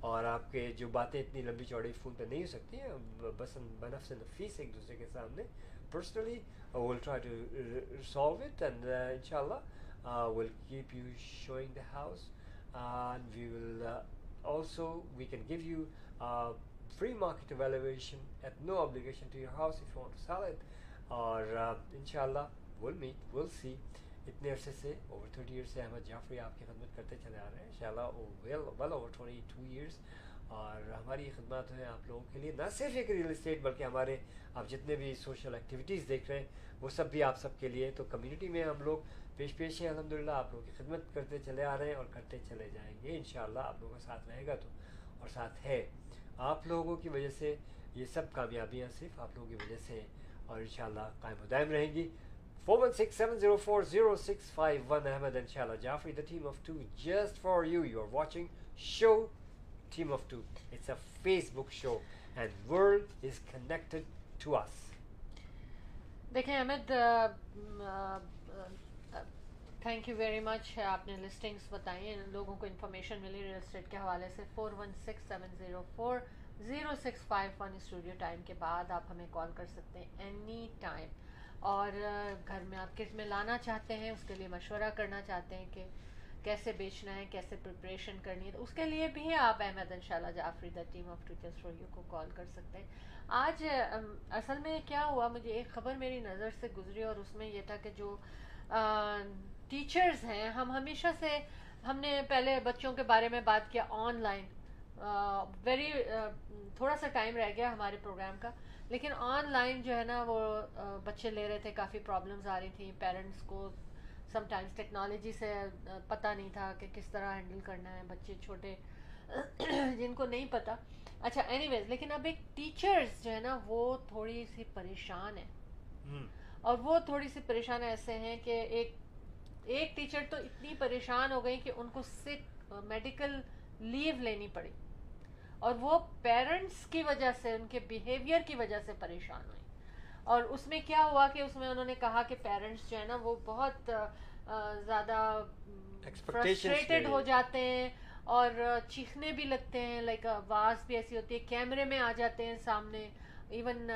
اور آپ کے جو باتیں اتنی لمبی چوڑی فون پہ نہیں ہو سکتی ہیں بس بنف سے نفیس ایک دوسرے کے سامنے personally will try to solve it and ان شاء اللہ will keep you showing the house and we will uh, also we can give you a free market evaluation at no obligation to your house if you want to sell it. اور ان شاء اللہ will meet ول اتنے عرصے سے over thirty years سے احمد جعفری آپ کی خدمت کرتے چلے آ رہے ہیں انشاءاللہ well well over twenty two years اور ہماری یہ خدمات ہیں آپ لوگوں کے لیے، نہ صرف ایک ریئل اسٹیٹ بلکہ ہمارے آپ جتنے بھی سوشل ایکٹیویٹیز دیکھ رہے ہیں، وہ سب بھی آپ سب کے لیے، تو کمیونٹی میں ہم لوگ پیش پیش ہے الحمد للہ آپ لوگوں کی خدمت کرتے چلے آ رہے ہیں اور کرتے چلے جائیں گے۔ ان شاء اللہ آپ لوگوں کا ساتھ رہے گا تو، اور ساتھ ہے۔ آپ لوگوں کی وجہ سے یہ سب کامیابیاں صرف آپ لوگوں کی وجہ سے اور ان شاء اللہ قائم و دائم رہیں گی۔ Four one six seven zero four zero six five one Ahmad ان شاء اللہ Jafri the team of two just for you you are watching show team of two it's a Facebook show and world is connected to us دیکھیں Ahmad thank you very much آپ نے listenings بتائی ہیں لوگوں کو information ملی real estate کے حوالے سے four one six seven zero four zero six five one studio time کے بعد آپ ہمیں کال کر سکتے ہیں اینی ٹائم اور گھر میں آپ کس میں لانا چاہتے ہیں اس کے لیے مشورہ کرنا چاہتے ہیں کہ کیسے بیچنا ہے، کیسے پریپریشن کرنی ہے، تو اس کے لیے بھی آپ احمد ان شاء اللہ Jafri the team of teachers for you کو کال کر سکتے ہیں۔ آج اصل میں کیا ہوا، مجھے ایک خبر میری نظر سے گزری اور اس میں یہ تھا کہ جو ٹیچرز ہیں، ہم ہمیشہ سے، ہم نے پہلے بچوں کے بارے میں بات کیا آن لائن ویری تھوڑا سا ٹائم رہ گیا ہمارے پروگرام کا، لیکن آن لائن جو ہے نا، وہ بچے لے رہے تھے، کافی پرابلمز آ رہی تھیں پیرنٹس کو سم ٹائمس ٹیکنالوجی سے پتہ نہیں تھا کہ کس طرح ہینڈل کرنا ہے بچے چھوٹے جن کو نہیں پتہ۔ اچھا اینی ویز لیکن اب ایک ٹیچرز جو ہے نا وہ تھوڑی سی پریشان ہے اور وہ تھوڑی سی پریشان ایسے ہیں کہ ایک ایک ٹیچر تو اتنی پریشان ہو گئی کہ ان کو سکھ میڈیکل لیو لینی پڑی۔ اور وہ پیرنٹس کی وجہ سے ان کے بیہیویئر کی وجہ سے پریشان ہوئی اور اس میں کیا ہوا کہ اس میں انہوں نے کہا کہ پیرنٹس جو ہے نا وہ بہت زیادہ فرسٹریٹڈ ہو جاتے ہیں اور چیخنے بھی لگتے ہیں لائک آواز بھی ایسی ہوتی ہے کیمرے میں آ جاتے ہیں سامنے ایون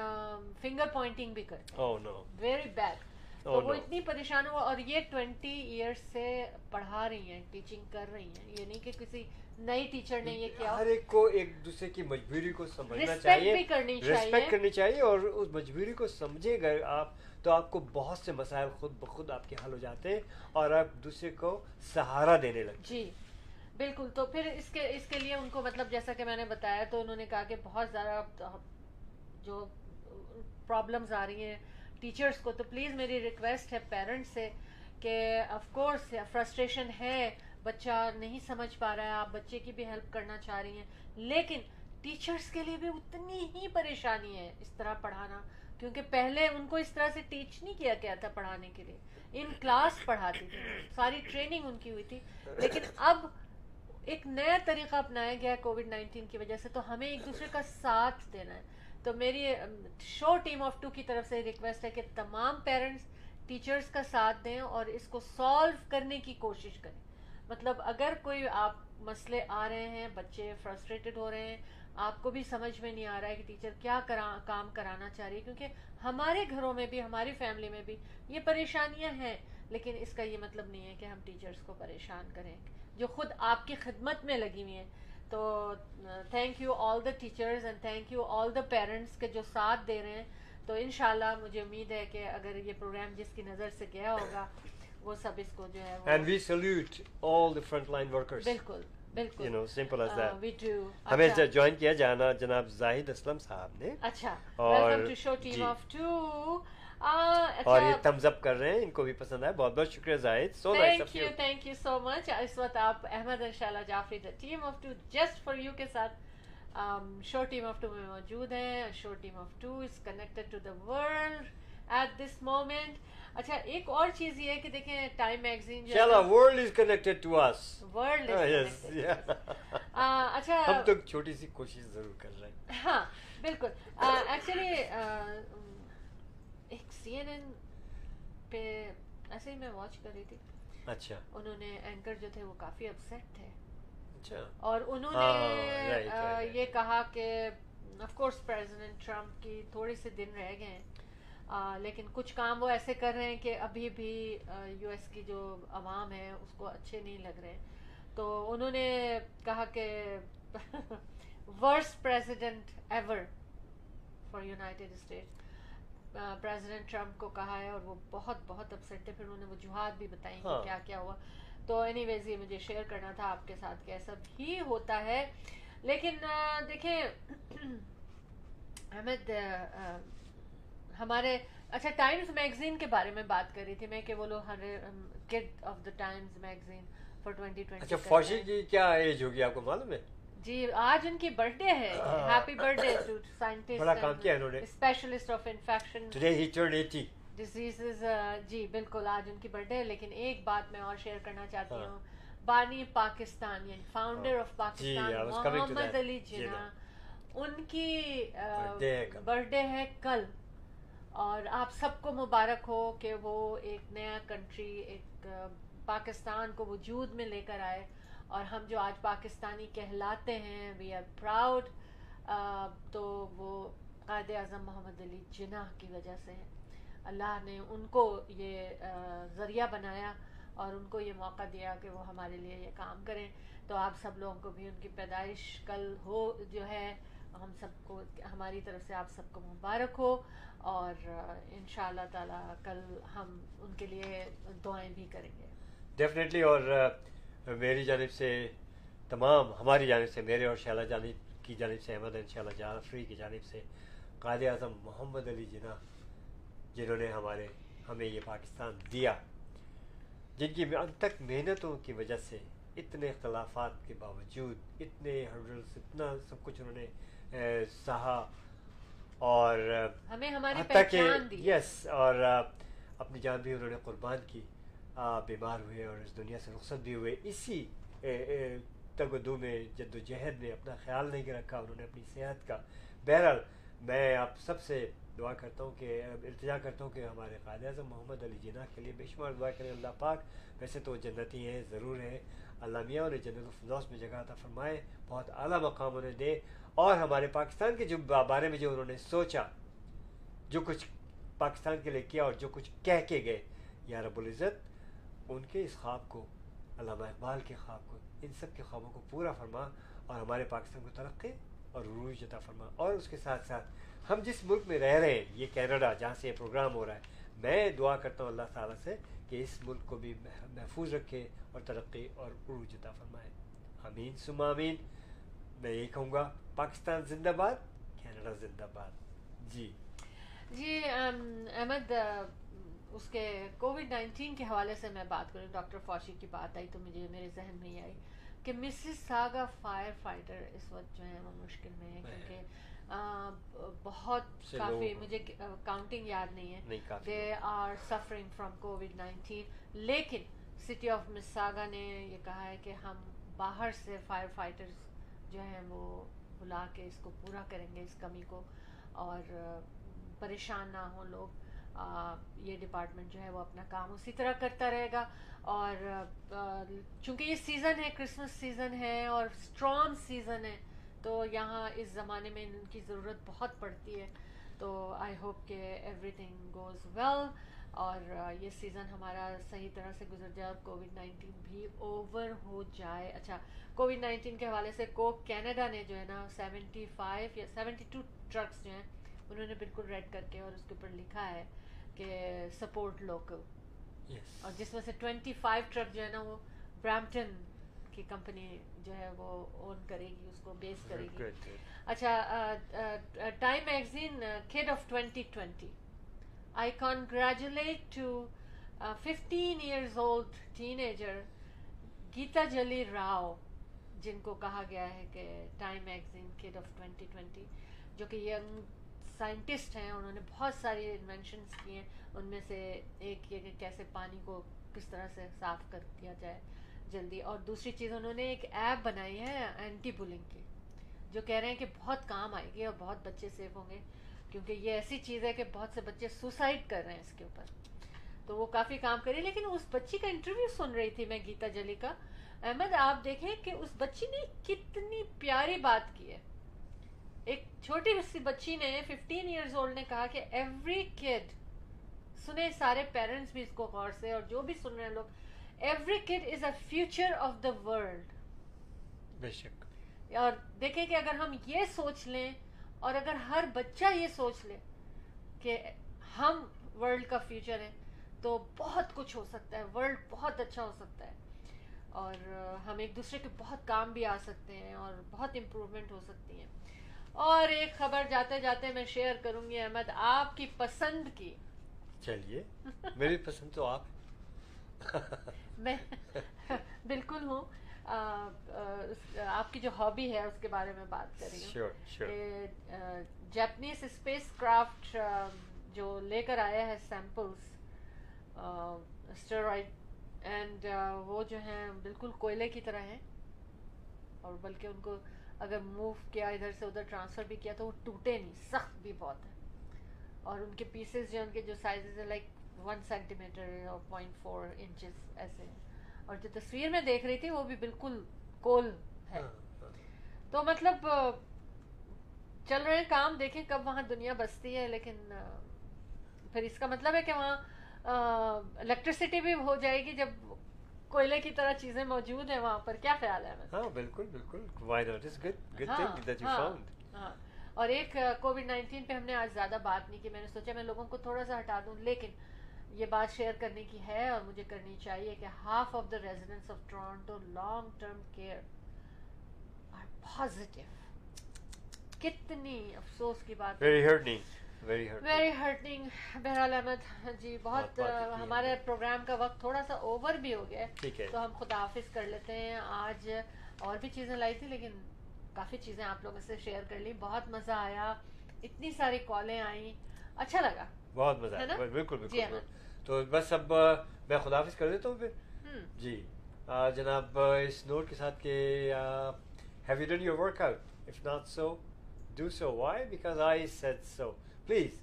فنگر پوائنٹنگ بھی کرتے oh no. Very bad Oh, تو وہ. اتنی پریشان ہوا اور یہ ٹوینٹی ایئرس سے پڑھا رہی ہیں ٹیچنگ کر رہی ہیں. یہ نہیں کہ کسی نئی ٹیچر نے یہ کیا۔ ہر ایک کو ایک دوسرے کی مجبوری کو سمجھنا چاہیے۔ ریسپیکٹ کرنی چاہیے۔ اور اس مجبوری کو سمجھے گا آپ تو آپ کو بہت سے مسائل خود بخود آپ کے حل ہو جاتے ہیں اور آپ دوسرے کو سہارا دینے لگتے جی بالکل۔ تو پھر اس کے اس کے لیے ان کو مطلب جیسا کہ میں نے بتایا تو انہوں نے کہا کہ بہت زیادہ جو پرابلمس آ رہی ہیں ٹیچرس کو تو پلیز میری ریکویسٹ ہے پیرنٹس سے کہ آف کورس فرسٹریشن ہے بچہ نہیں سمجھ پا رہا ہے، آپ بچے کی بھی ہیلپ کرنا چاہ رہی ہیں۔ لیکن ٹیچرس کے لیے بھی اتنی ہی پریشانی ہے اس طرح پڑھانا، کیونکہ پہلے ان کو اس طرح سے ٹیچ نہیں کیا گیا تھا پڑھانے کے لیے۔ ان کلاس پڑھاتی تھی، ساری ٹریننگ ان کی ہوئی تھی۔ لیکن اب ایک نیا طریقہ اپنایا گیا ہے کووڈ نائنٹین کی وجہ سے، تو ہمیں ایک دوسرے کا ساتھ دینا ہے۔ تو میری شو ٹیم آف ٹو کی طرف سے ریکویسٹ ہے کہ تمام پیرنٹس ٹیچرس کا ساتھ دیں اور اس کو سالو کرنے کی کوشش کریں۔ مطلب اگر کوئی آپ مسئلے آ رہے ہیں، بچے فرسٹریٹڈ ہو رہے ہیں، آپ کو بھی سمجھ میں نہیں آ رہا ہے کہ ٹیچر کیا کرا، کام کرانا چاہ رہی ہے، کیونکہ ہمارے گھروں میں بھی، ہماری فیملی میں بھی یہ پریشانیاں ہیں۔ لیکن اس کا یہ مطلب نہیں ہے کہ ہم ٹیچرس کو پریشان کریں۔ جو خود آپ کی خدمت میں لگی ہوئی ہیں۔ تو thank you all the teachers and thank you all the parents کے جو ساتھ دے رہے ہیں۔ تو انشاءاللہ مجھے امید ہے کہ اگر یہ پروگرام جس کی نظر سے گیا ہوگا وہ سب اس کو جو ہے and we salute all the frontline workers بالکل بالکل. You know simple as that ہمیں جوائن کیا جانا جناب زاہد اسلم صاحب نے؟ اچھا. Welcome to show team. Of two اور یہ تھمز اپ کر رہے ہیں ان کو بھی پسند آیا بہت بہت شکریہ Zahid. So thank you thank you so much اس وقت آپ احمد انشاءاللہ Jafri the team of two just for you کے ساتھ شو ٹیم آف ٹو میں موجود ہیں۔ Show team of two is connected to the world at this moment اچھا ایک اور چیز یہ ہے کہ دیکھیں Time magazine world is connected to us world yes اچھا ہم تو چھوٹی سی کوشش ضرور کر رہے ہیں۔ ہاں بالکل۔ ایکچولی ایک سی این این پہ ایسے ہی میں واچ کر رہی تھی۔ اچھا۔ انہوں نے اینکر جو تھے وہ کافی اپسیٹ تھے۔ اچھا۔ اور انہوں ہاں، نے right. یہ کہا کہ آف کورس پریزیڈنٹ ٹرمپ کی تھوڑے سے دن رہ گئے ہیں۔ آ، لیکن کچھ کام وہ ایسے کر رہے ہیں کہ ابھی بھی یو ایس کی جو عوام ہے اس کو اچھے نہیں لگ رہے تو انہوں نے کہا کہ worst president ever for United State president Trump کو کہا ہے اور وہ بہت بہت اپسیٹ تھے۔ پھر انہوں نے وجوہات بھی بتائیں کہ ہاں۔ کیا کیا ہوا۔ تو اینی ویز یہ مجھے شیئر کرنا تھا آپ کے ساتھ کہ ایسا بھی ہوتا ہے۔ لیکن دیکھیں احمد ہمارے اچھا ٹائمز میگزین کے بارے میں بات کر رہی تھی میں کہ وہ لوگ kid of the Times magazine for twenty اچھا ٹوینٹی فوجی کی کیا ایج ہوگی آپ کو معلوم ہے؟ جی آج ان کی برتھ ڈے ہے ہیپی برتھ ڈے ٹو بڑا کام کیا انہوں نے۔ Specialist of infection today he turn 80 diseases جی بالکل آج ان کی برتھ ڈے ہے لیکن ایک بات میں اور شیئر کرنا چاہتی ہاں۔ ہوں۔ بانی پاکستان یعنی فاؤنڈر آف پاکستان محمد. علی جی جناح۔ ان کی۔ برتھ ڈے ہے کل۔ اور آپ سب کو مبارک ہو کہ وہ ایک نیا کنٹری ایک پاکستان کو وجود میں لے کر آئے۔ اور ہم جو آج پاکستانی کہلاتے ہیں وی آر پراؤڈ تو وہ قائد اعظم محمد علی جناح کی وجہ سے ہے اللہ نے ان کو یہ ذریعہ بنایا اور ان کو یہ موقع دیا کہ وہ ہمارے لیے یہ کام کریں۔ تو آپ سب لوگوں کو بھی ان کی پیدائش کل ہو جو ہے، ہم سب کو، ہماری طرف سے آپ سب کو مبارک ہو۔ اور ان شاء اللہ تعالیٰ کل ہم ان کے لیے دعائیں بھی کریں گے۔ ڈیفینیٹلی اور میری جانب سے تمام، ہماری جانب سے، میرے اور شیلا جانب کی جانب سے، احمد ان شاء اللہ جعفری کی جانب سے، قائد اعظم محمد علی جناح، جنہوں نے ہمارے، ہمیں یہ پاکستان دیا۔ جن کی اب تک محنتوں کی وجہ سے اتنے اختلافات کے باوجود، اتنے ہرڈلس اتنا سب کچھ انہوں نے سہا اور ہمیں ہماری پہچان دی۔ یس اور اپنی جان بھی انہوں نے قربان کی بیمار ہوئے اور اس دنیا سے رخصت بھی ہوئے۔ اسی تگ و دو میں جد و جہد میں اپنا خیال نہیں رکھا انہوں نے اپنی صحت کا۔ بہرحال میں آپ سب سے دعا کرتا ہوں کہ التجا کرتا ہوں کہ ہمارے قائد اعظم محمد علی جناح کے لیے بے شمار دعا کریں۔ اللہ پاک ویسے تو جنتی ہیں ضرور ہیں۔ اللہ میاں انہیں جنت الفردوس میں جگہ عطا فرمائے بہت اعلیٰ مقام انہیں دے۔ اور ہمارے پاکستان کے جو بارے میں جو انہوں نے سوچا، جو کچھ پاکستان کے لیے کیا اور جو کچھ کہہ کے گئے، یا رب العزت، ان کے اس خواب کو، علامہ اقبال کے خواب کو، ان سب کے خوابوں کو پورا فرما اور ہمارے پاکستان کو ترقی اور عروج عطا فرما اور اس کے ساتھ ساتھ ہم جس ملک میں رہ رہے ہیں، یہ کینیڈا، جہاں سے یہ پروگرام ہو رہا ہے، میں دعا کرتا ہوں اللہ تعالیٰ سے کہ اس ملک کو بھی محفوظ رکھے اور ترقی اور عروج عطا فرمائے۔ امین سم امین میں یہی کہوں گا پاکستان زندہ باد کینیڈا زندہ باد۔ جی۔ جی احمد اس کے کووڈ نائنٹین کے حوالے سے میں بات کروں ڈاکٹر فوشی کی بات آئی تو مجھے میرے ذہن میں یہ آئی کہ مسز ساگا فائر فائٹر اس وقت جو ہے وہ مشکل میں ہے کیونکہ بہت کافی مجھے کاؤنٹنگ یاد نہیں ہے۔ They are suffering from Covid nineteen. لیکن سٹی آف مساگا نے یہ کہا ہے کہ ہم باہر سے فائر فائٹرز جو ہیں وہ بلا کے اس کو پورا کریں گے، اس کمی کو۔ اور پریشان نہ ہوں لوگ۔ یہ ڈپارٹمنٹ جو ہے وہ اپنا کام اسی طرح کرتا رہے گا۔ اور چونکہ یہ سیزن ہے کرسمس سیزن ہے اور اسٹرانگ سیزن ہے، تو یہاں اس زمانے میں ان کی ضرورت بہت پڑتی ہے۔ تو آئی ہوپ کہ ایوری تھنگ گوز ویل اور یہ سیزن ہمارا صحیح طرح سے گزر جائے اور کووڈ نائنٹین بھی اوور ہو جائے۔ اچھا کووڈ نائنٹین کے حوالے سے کو کینیڈا نے جو ہے نا سیونٹی فائیو یا سیونٹی ٹو ٹرکس جو ہیں انہوں نے بالکل ریڈ کر کے اور اس کے اوپر لکھا ہے کہ سپورٹ لوکل اور جس میں سے ٹوینٹی فائیو ٹرک جو ہے نا وہ برامپٹن کی کمپنی جو ہے وہ اون کرے گی اس کو بیس کرے گی۔ اچھا Time magazine kid of twenty twenty I congratulate to fifteen years old teenager Gitanjali Rao جن کو کہا گیا ہے کہ Time magazine kid of twenty twenty جو کہ ینگ سائنٹسٹ ہیں انہوں نے بہت ساری انوینشنس کی ہیں ان میں سے ایک یہ کہ کیسے پانی کو کس طرح سے صاف کر دیا جائے جلدی اور دوسری چیز انہوں نے ایک ایپ بنائی ہے اینٹی بلنگ کی جو کہہ رہے ہیں کہ بہت کام آئے گی اور بہت بچے سیف ہوں گے کیونکہ یہ ایسی چیز ہے کہ بہت سے بچے سوسائڈ کر رہے ہیں اس کے اوپر۔ تو وہ کافی کام کری لیکن اس بچی کا انٹرویو سن رہی تھی میں گیتا جلی کا۔ احمد آپ دیکھیں کہ اس بچی نے کتنی پیاری بات کی ہے۔ ایک چھوٹی سی بچی نے ففٹین ایئرز اولڈ نے کہا کہ ایوری کڈ سنے سارے پیرنٹس بھی اس کو غور سے اور جو بھی سن رہے ہیں لوگ every kid is a future of the world بے شک۔ اور دیکھیں کہ اگر ہم یہ سوچ لیں اور اگر ہر بچہ یہ سوچ لے کہ ہم ورلڈ کا فیوچر ہے تو بہت کچھ ہو سکتا ہے ورلڈ بہت اچھا ہو سکتا ہے۔ اور ہم ایک دوسرے کے بہت کام بھی آ سکتے ہیں اور بہت امپروومنٹ ہو سکتی ہیں۔ اور ایک خبر جاتے جاتے میں شیئر کروں گی احمد آپ کی پسند کی۔ چلیے میری پسند تو آپ۔ میں بالکل ہوں۔ آپ کی جو ہابی ہے اس کے بارے میں بات کر رہی ہوں۔ جیپنیز اسپیس کرافٹ جو لے کر آیا ہے سیمپلس اسٹیرائڈ اینڈ وہ جو ہیں بالکل کوئلے کی طرح ہیں۔ اور بلکہ ان کو اگر موو کیا ادھر سے ادھر ٹرانسفر بھی کیا تو وہ ٹوٹے نہیں سخت بھی بہت ہے اور ان کے پیسز جو ان کے جو سائزز ہیں لائک ون سینٹی میٹر اور پوائنٹ فور انچز ایسے اور جو تصویر میں دیکھ رہی تھی وہ بھی بالکل کول ہے۔ ہاں، ہاں۔ تو مطلب چل رہے ہیں کام دیکھیں کب وہاں دنیا بستی ہے لیکن پھر اس کا مطلب ہے کہ وہاں الیکٹریسٹی بھی ہو جائے گی جب کوئلے کی طرح چیزیں موجود ہیں وہاں پر۔ کیا خیال ہے ہاں بالکل بالکل۔ ہاں اور ایک کووڈ نائنٹین پہ ہم نے آج زیادہ بات نہیں کی۔ میں نے سوچا میں لوگوں کو تھوڑا سا ہٹا دوں لیکن یہ بات شیئر کرنے کی ہے اور مجھے کرنی چاہیے کہ half of the residents of Toronto long term care are positive کتنی افسوس کی بات ویری ہرٹنگ ویری ہرٹنگ بہرحال احمد جی بہت ہمارے پروگرام کا وقت تھوڑا سا اوور بھی ہو گیا تو ہم خدا حافظ کر لیتے ہیں۔ آج اور بھی چیزیں لائی تھی لیکن کافی چیزیں آپ لوگوں سے شیئر کر لی۔ بہت مزہ آیا۔ اتنی ساری کالیں آئیں۔ اچھا لگا۔ بہت مزہ آیا۔ بالکل بالکل۔ جی تو بس اب میں خدا حافظ کر دیتا ہوں پھر۔ جی۔ جناب اس نوٹ کے ساتھ کہ have you done your work out if not so do so why because I said so please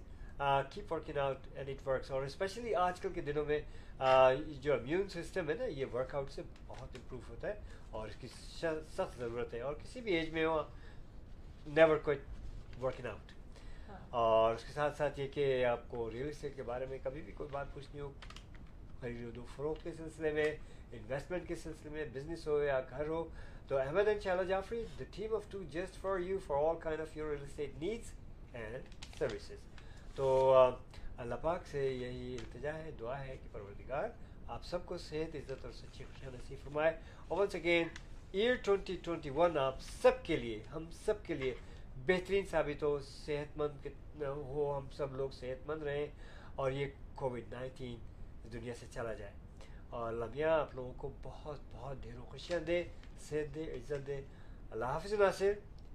keep working out and it works اور اسپیشلی آج کل کے دنوں میں جو امیون سسٹم ہے نا یہ ورک آؤٹ سے بہت امپروو ہوتا ہے اور اس کی سخت ضرورت ہے۔ اور کسی بھی ایج میں ہو نیور کوئی ورکنگ آؤٹ اور اس کے ساتھ ساتھ یہ کہ آپ کو ریئل اسٹیٹ کے بارے میں کبھی بھی کوئی بات پوچھنی ہو، خرید و فروخت کے سلسلے میں انویسٹمنٹ کے سلسلے میں بزنس ہو یا گھر ہو، تو Ahmad and Shahla Jafri the team of two just for you for all kind of your real estate needs and services تو اللہ پاک سے یہی التجا ہے، دعا ہے کہ پروردگار آپ سب کو صحت، عزت اور سچی خوشیاں نصیب فرمائے۔ اور once again year twenty twenty one آپ سب کے لیے، ہم سب کے لیے بہترین ثابت ہو صحت مند ہو ہم سب لوگ صحت مند رہیں اور یہ کووڈ نائنٹین دنیا سے چلا جائے۔ اور لمحہ آپ لوگوں کو بہت بہت ڈھیروں خوشیاں دے صحت دے عزت دے۔ اللہ حافظ ناصر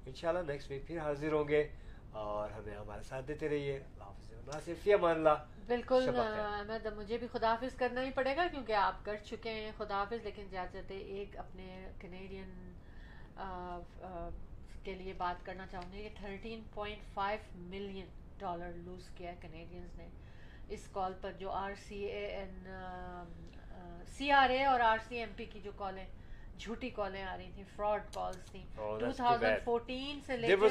ان شاء اللہ نیکسٹ ویک پھر حاضر ہوں گے اور ہمیں ہمارے ساتھ دیتے رہیے۔ اللہ حافظ ناصر فی امان اللہ۔ بالکل احمد مجھے بھی خدا حافظ کرنا ہی پڑے گا کیونکہ آپ کر چکے ہیں خدا حافظ لیکن جاتے جاتے ایک اپنے کینیڈین کے لیے بات کرنا چاہوں گی کہ thirteen point five million dollar lose کیا ہے کینیڈینز نے۔ اس کال پر جو R C A N C R A اور آر سی ایم پی کی جو کالیں جھوٹی کالیں آ رہی تھیں فراڈ کالس تھیں۔ ٹو تھاؤزینڈ فورٹین سے لے کے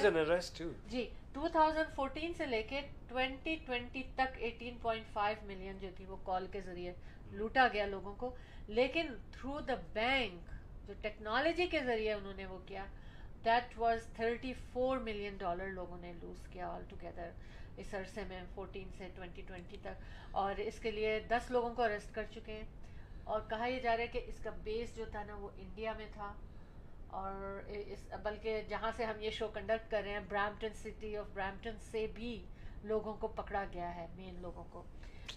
جی ٹو تھاؤزینڈ فورٹین سے لے کے ٹوینٹی ٹوینٹی تک ایٹین پوائنٹ فائیو ملین جو تھی وہ کال کے ذریعے لوٹا گیا لوگوں کو۔ لیکن تھرو دا بینک جو ٹیکنالوجی کے ذریعے انہوں نے وہ کیا that was thirty four million dollar لوگوں نے لوز کیا آل ٹوگیدر اس عرصے میں فورٹین سے ٹوینٹی ٹوینٹی تک اور اس کے لیے دس لوگوں کو اریسٹ کر چکے ہیں اور کہا یہ جا رہا ہے کہ اس کا بیس جو تھا نا وہ انڈیا میں تھا اور اس بلکہ جہاں سے ہم یہ شو کنڈکٹ کر رہے ہیں برامپٹن سٹی آف برامپٹن سے بھی لوگوں کو پکڑا گیا ہے مین لوگوں کو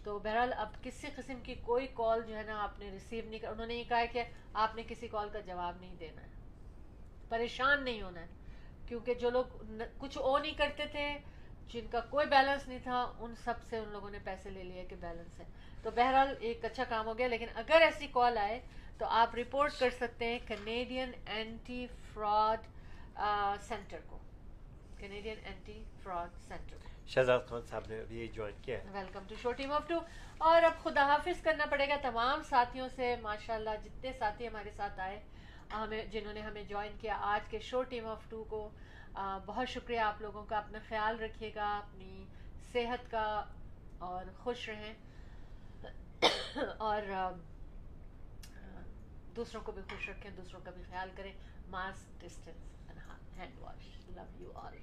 تو بہرحال اب کسی قسم کی کوئی کال جو ہے نا آپ نے ریسیو نہیں کر انہوں نے یہ کہا ہے کہ آپ نے کسی کال کا جواب نہیں دینا ہے۔ پریشان نہیں ہونا ہے۔ کیونکہ جو لوگ کچھ او نہیں کرتے تھے جن کا کوئی بیلنس نہیں تھا ان سب سے ان لوگوں نے پیسے لے لیے کہ بیلنس ہے۔ تو بہرحال ایک اچھا کام ہو گیا لیکن اگر ایسی کال آئے تو آپ رپورٹ کر سکتے ہیں کینیڈین اینٹی فراڈ سینٹر کو۔ Canadian anti fraud centre Shahzad Khan صاحب نے ابھی جوائن کیا welcome to show team off to اور اب خدا حافظ کرنا پڑے گا تمام ساتھیوں سے۔ ماشاء اللہ جتنے ساتھی ہمارے ساتھ آئے ہمیں جنہوں نے ہمیں جوائن کیا. آج کے شو ٹیم آف ٹو کو بہت شکریہ آپ لوگوں کا. اپنا خیال رکھیے گا، اپنی صحت کا، اور خوش رہیں. اور دوسروں کو بھی خوش رکھیں، دوسروں کا بھی خیال کریں. Mask distance and hand wash love you all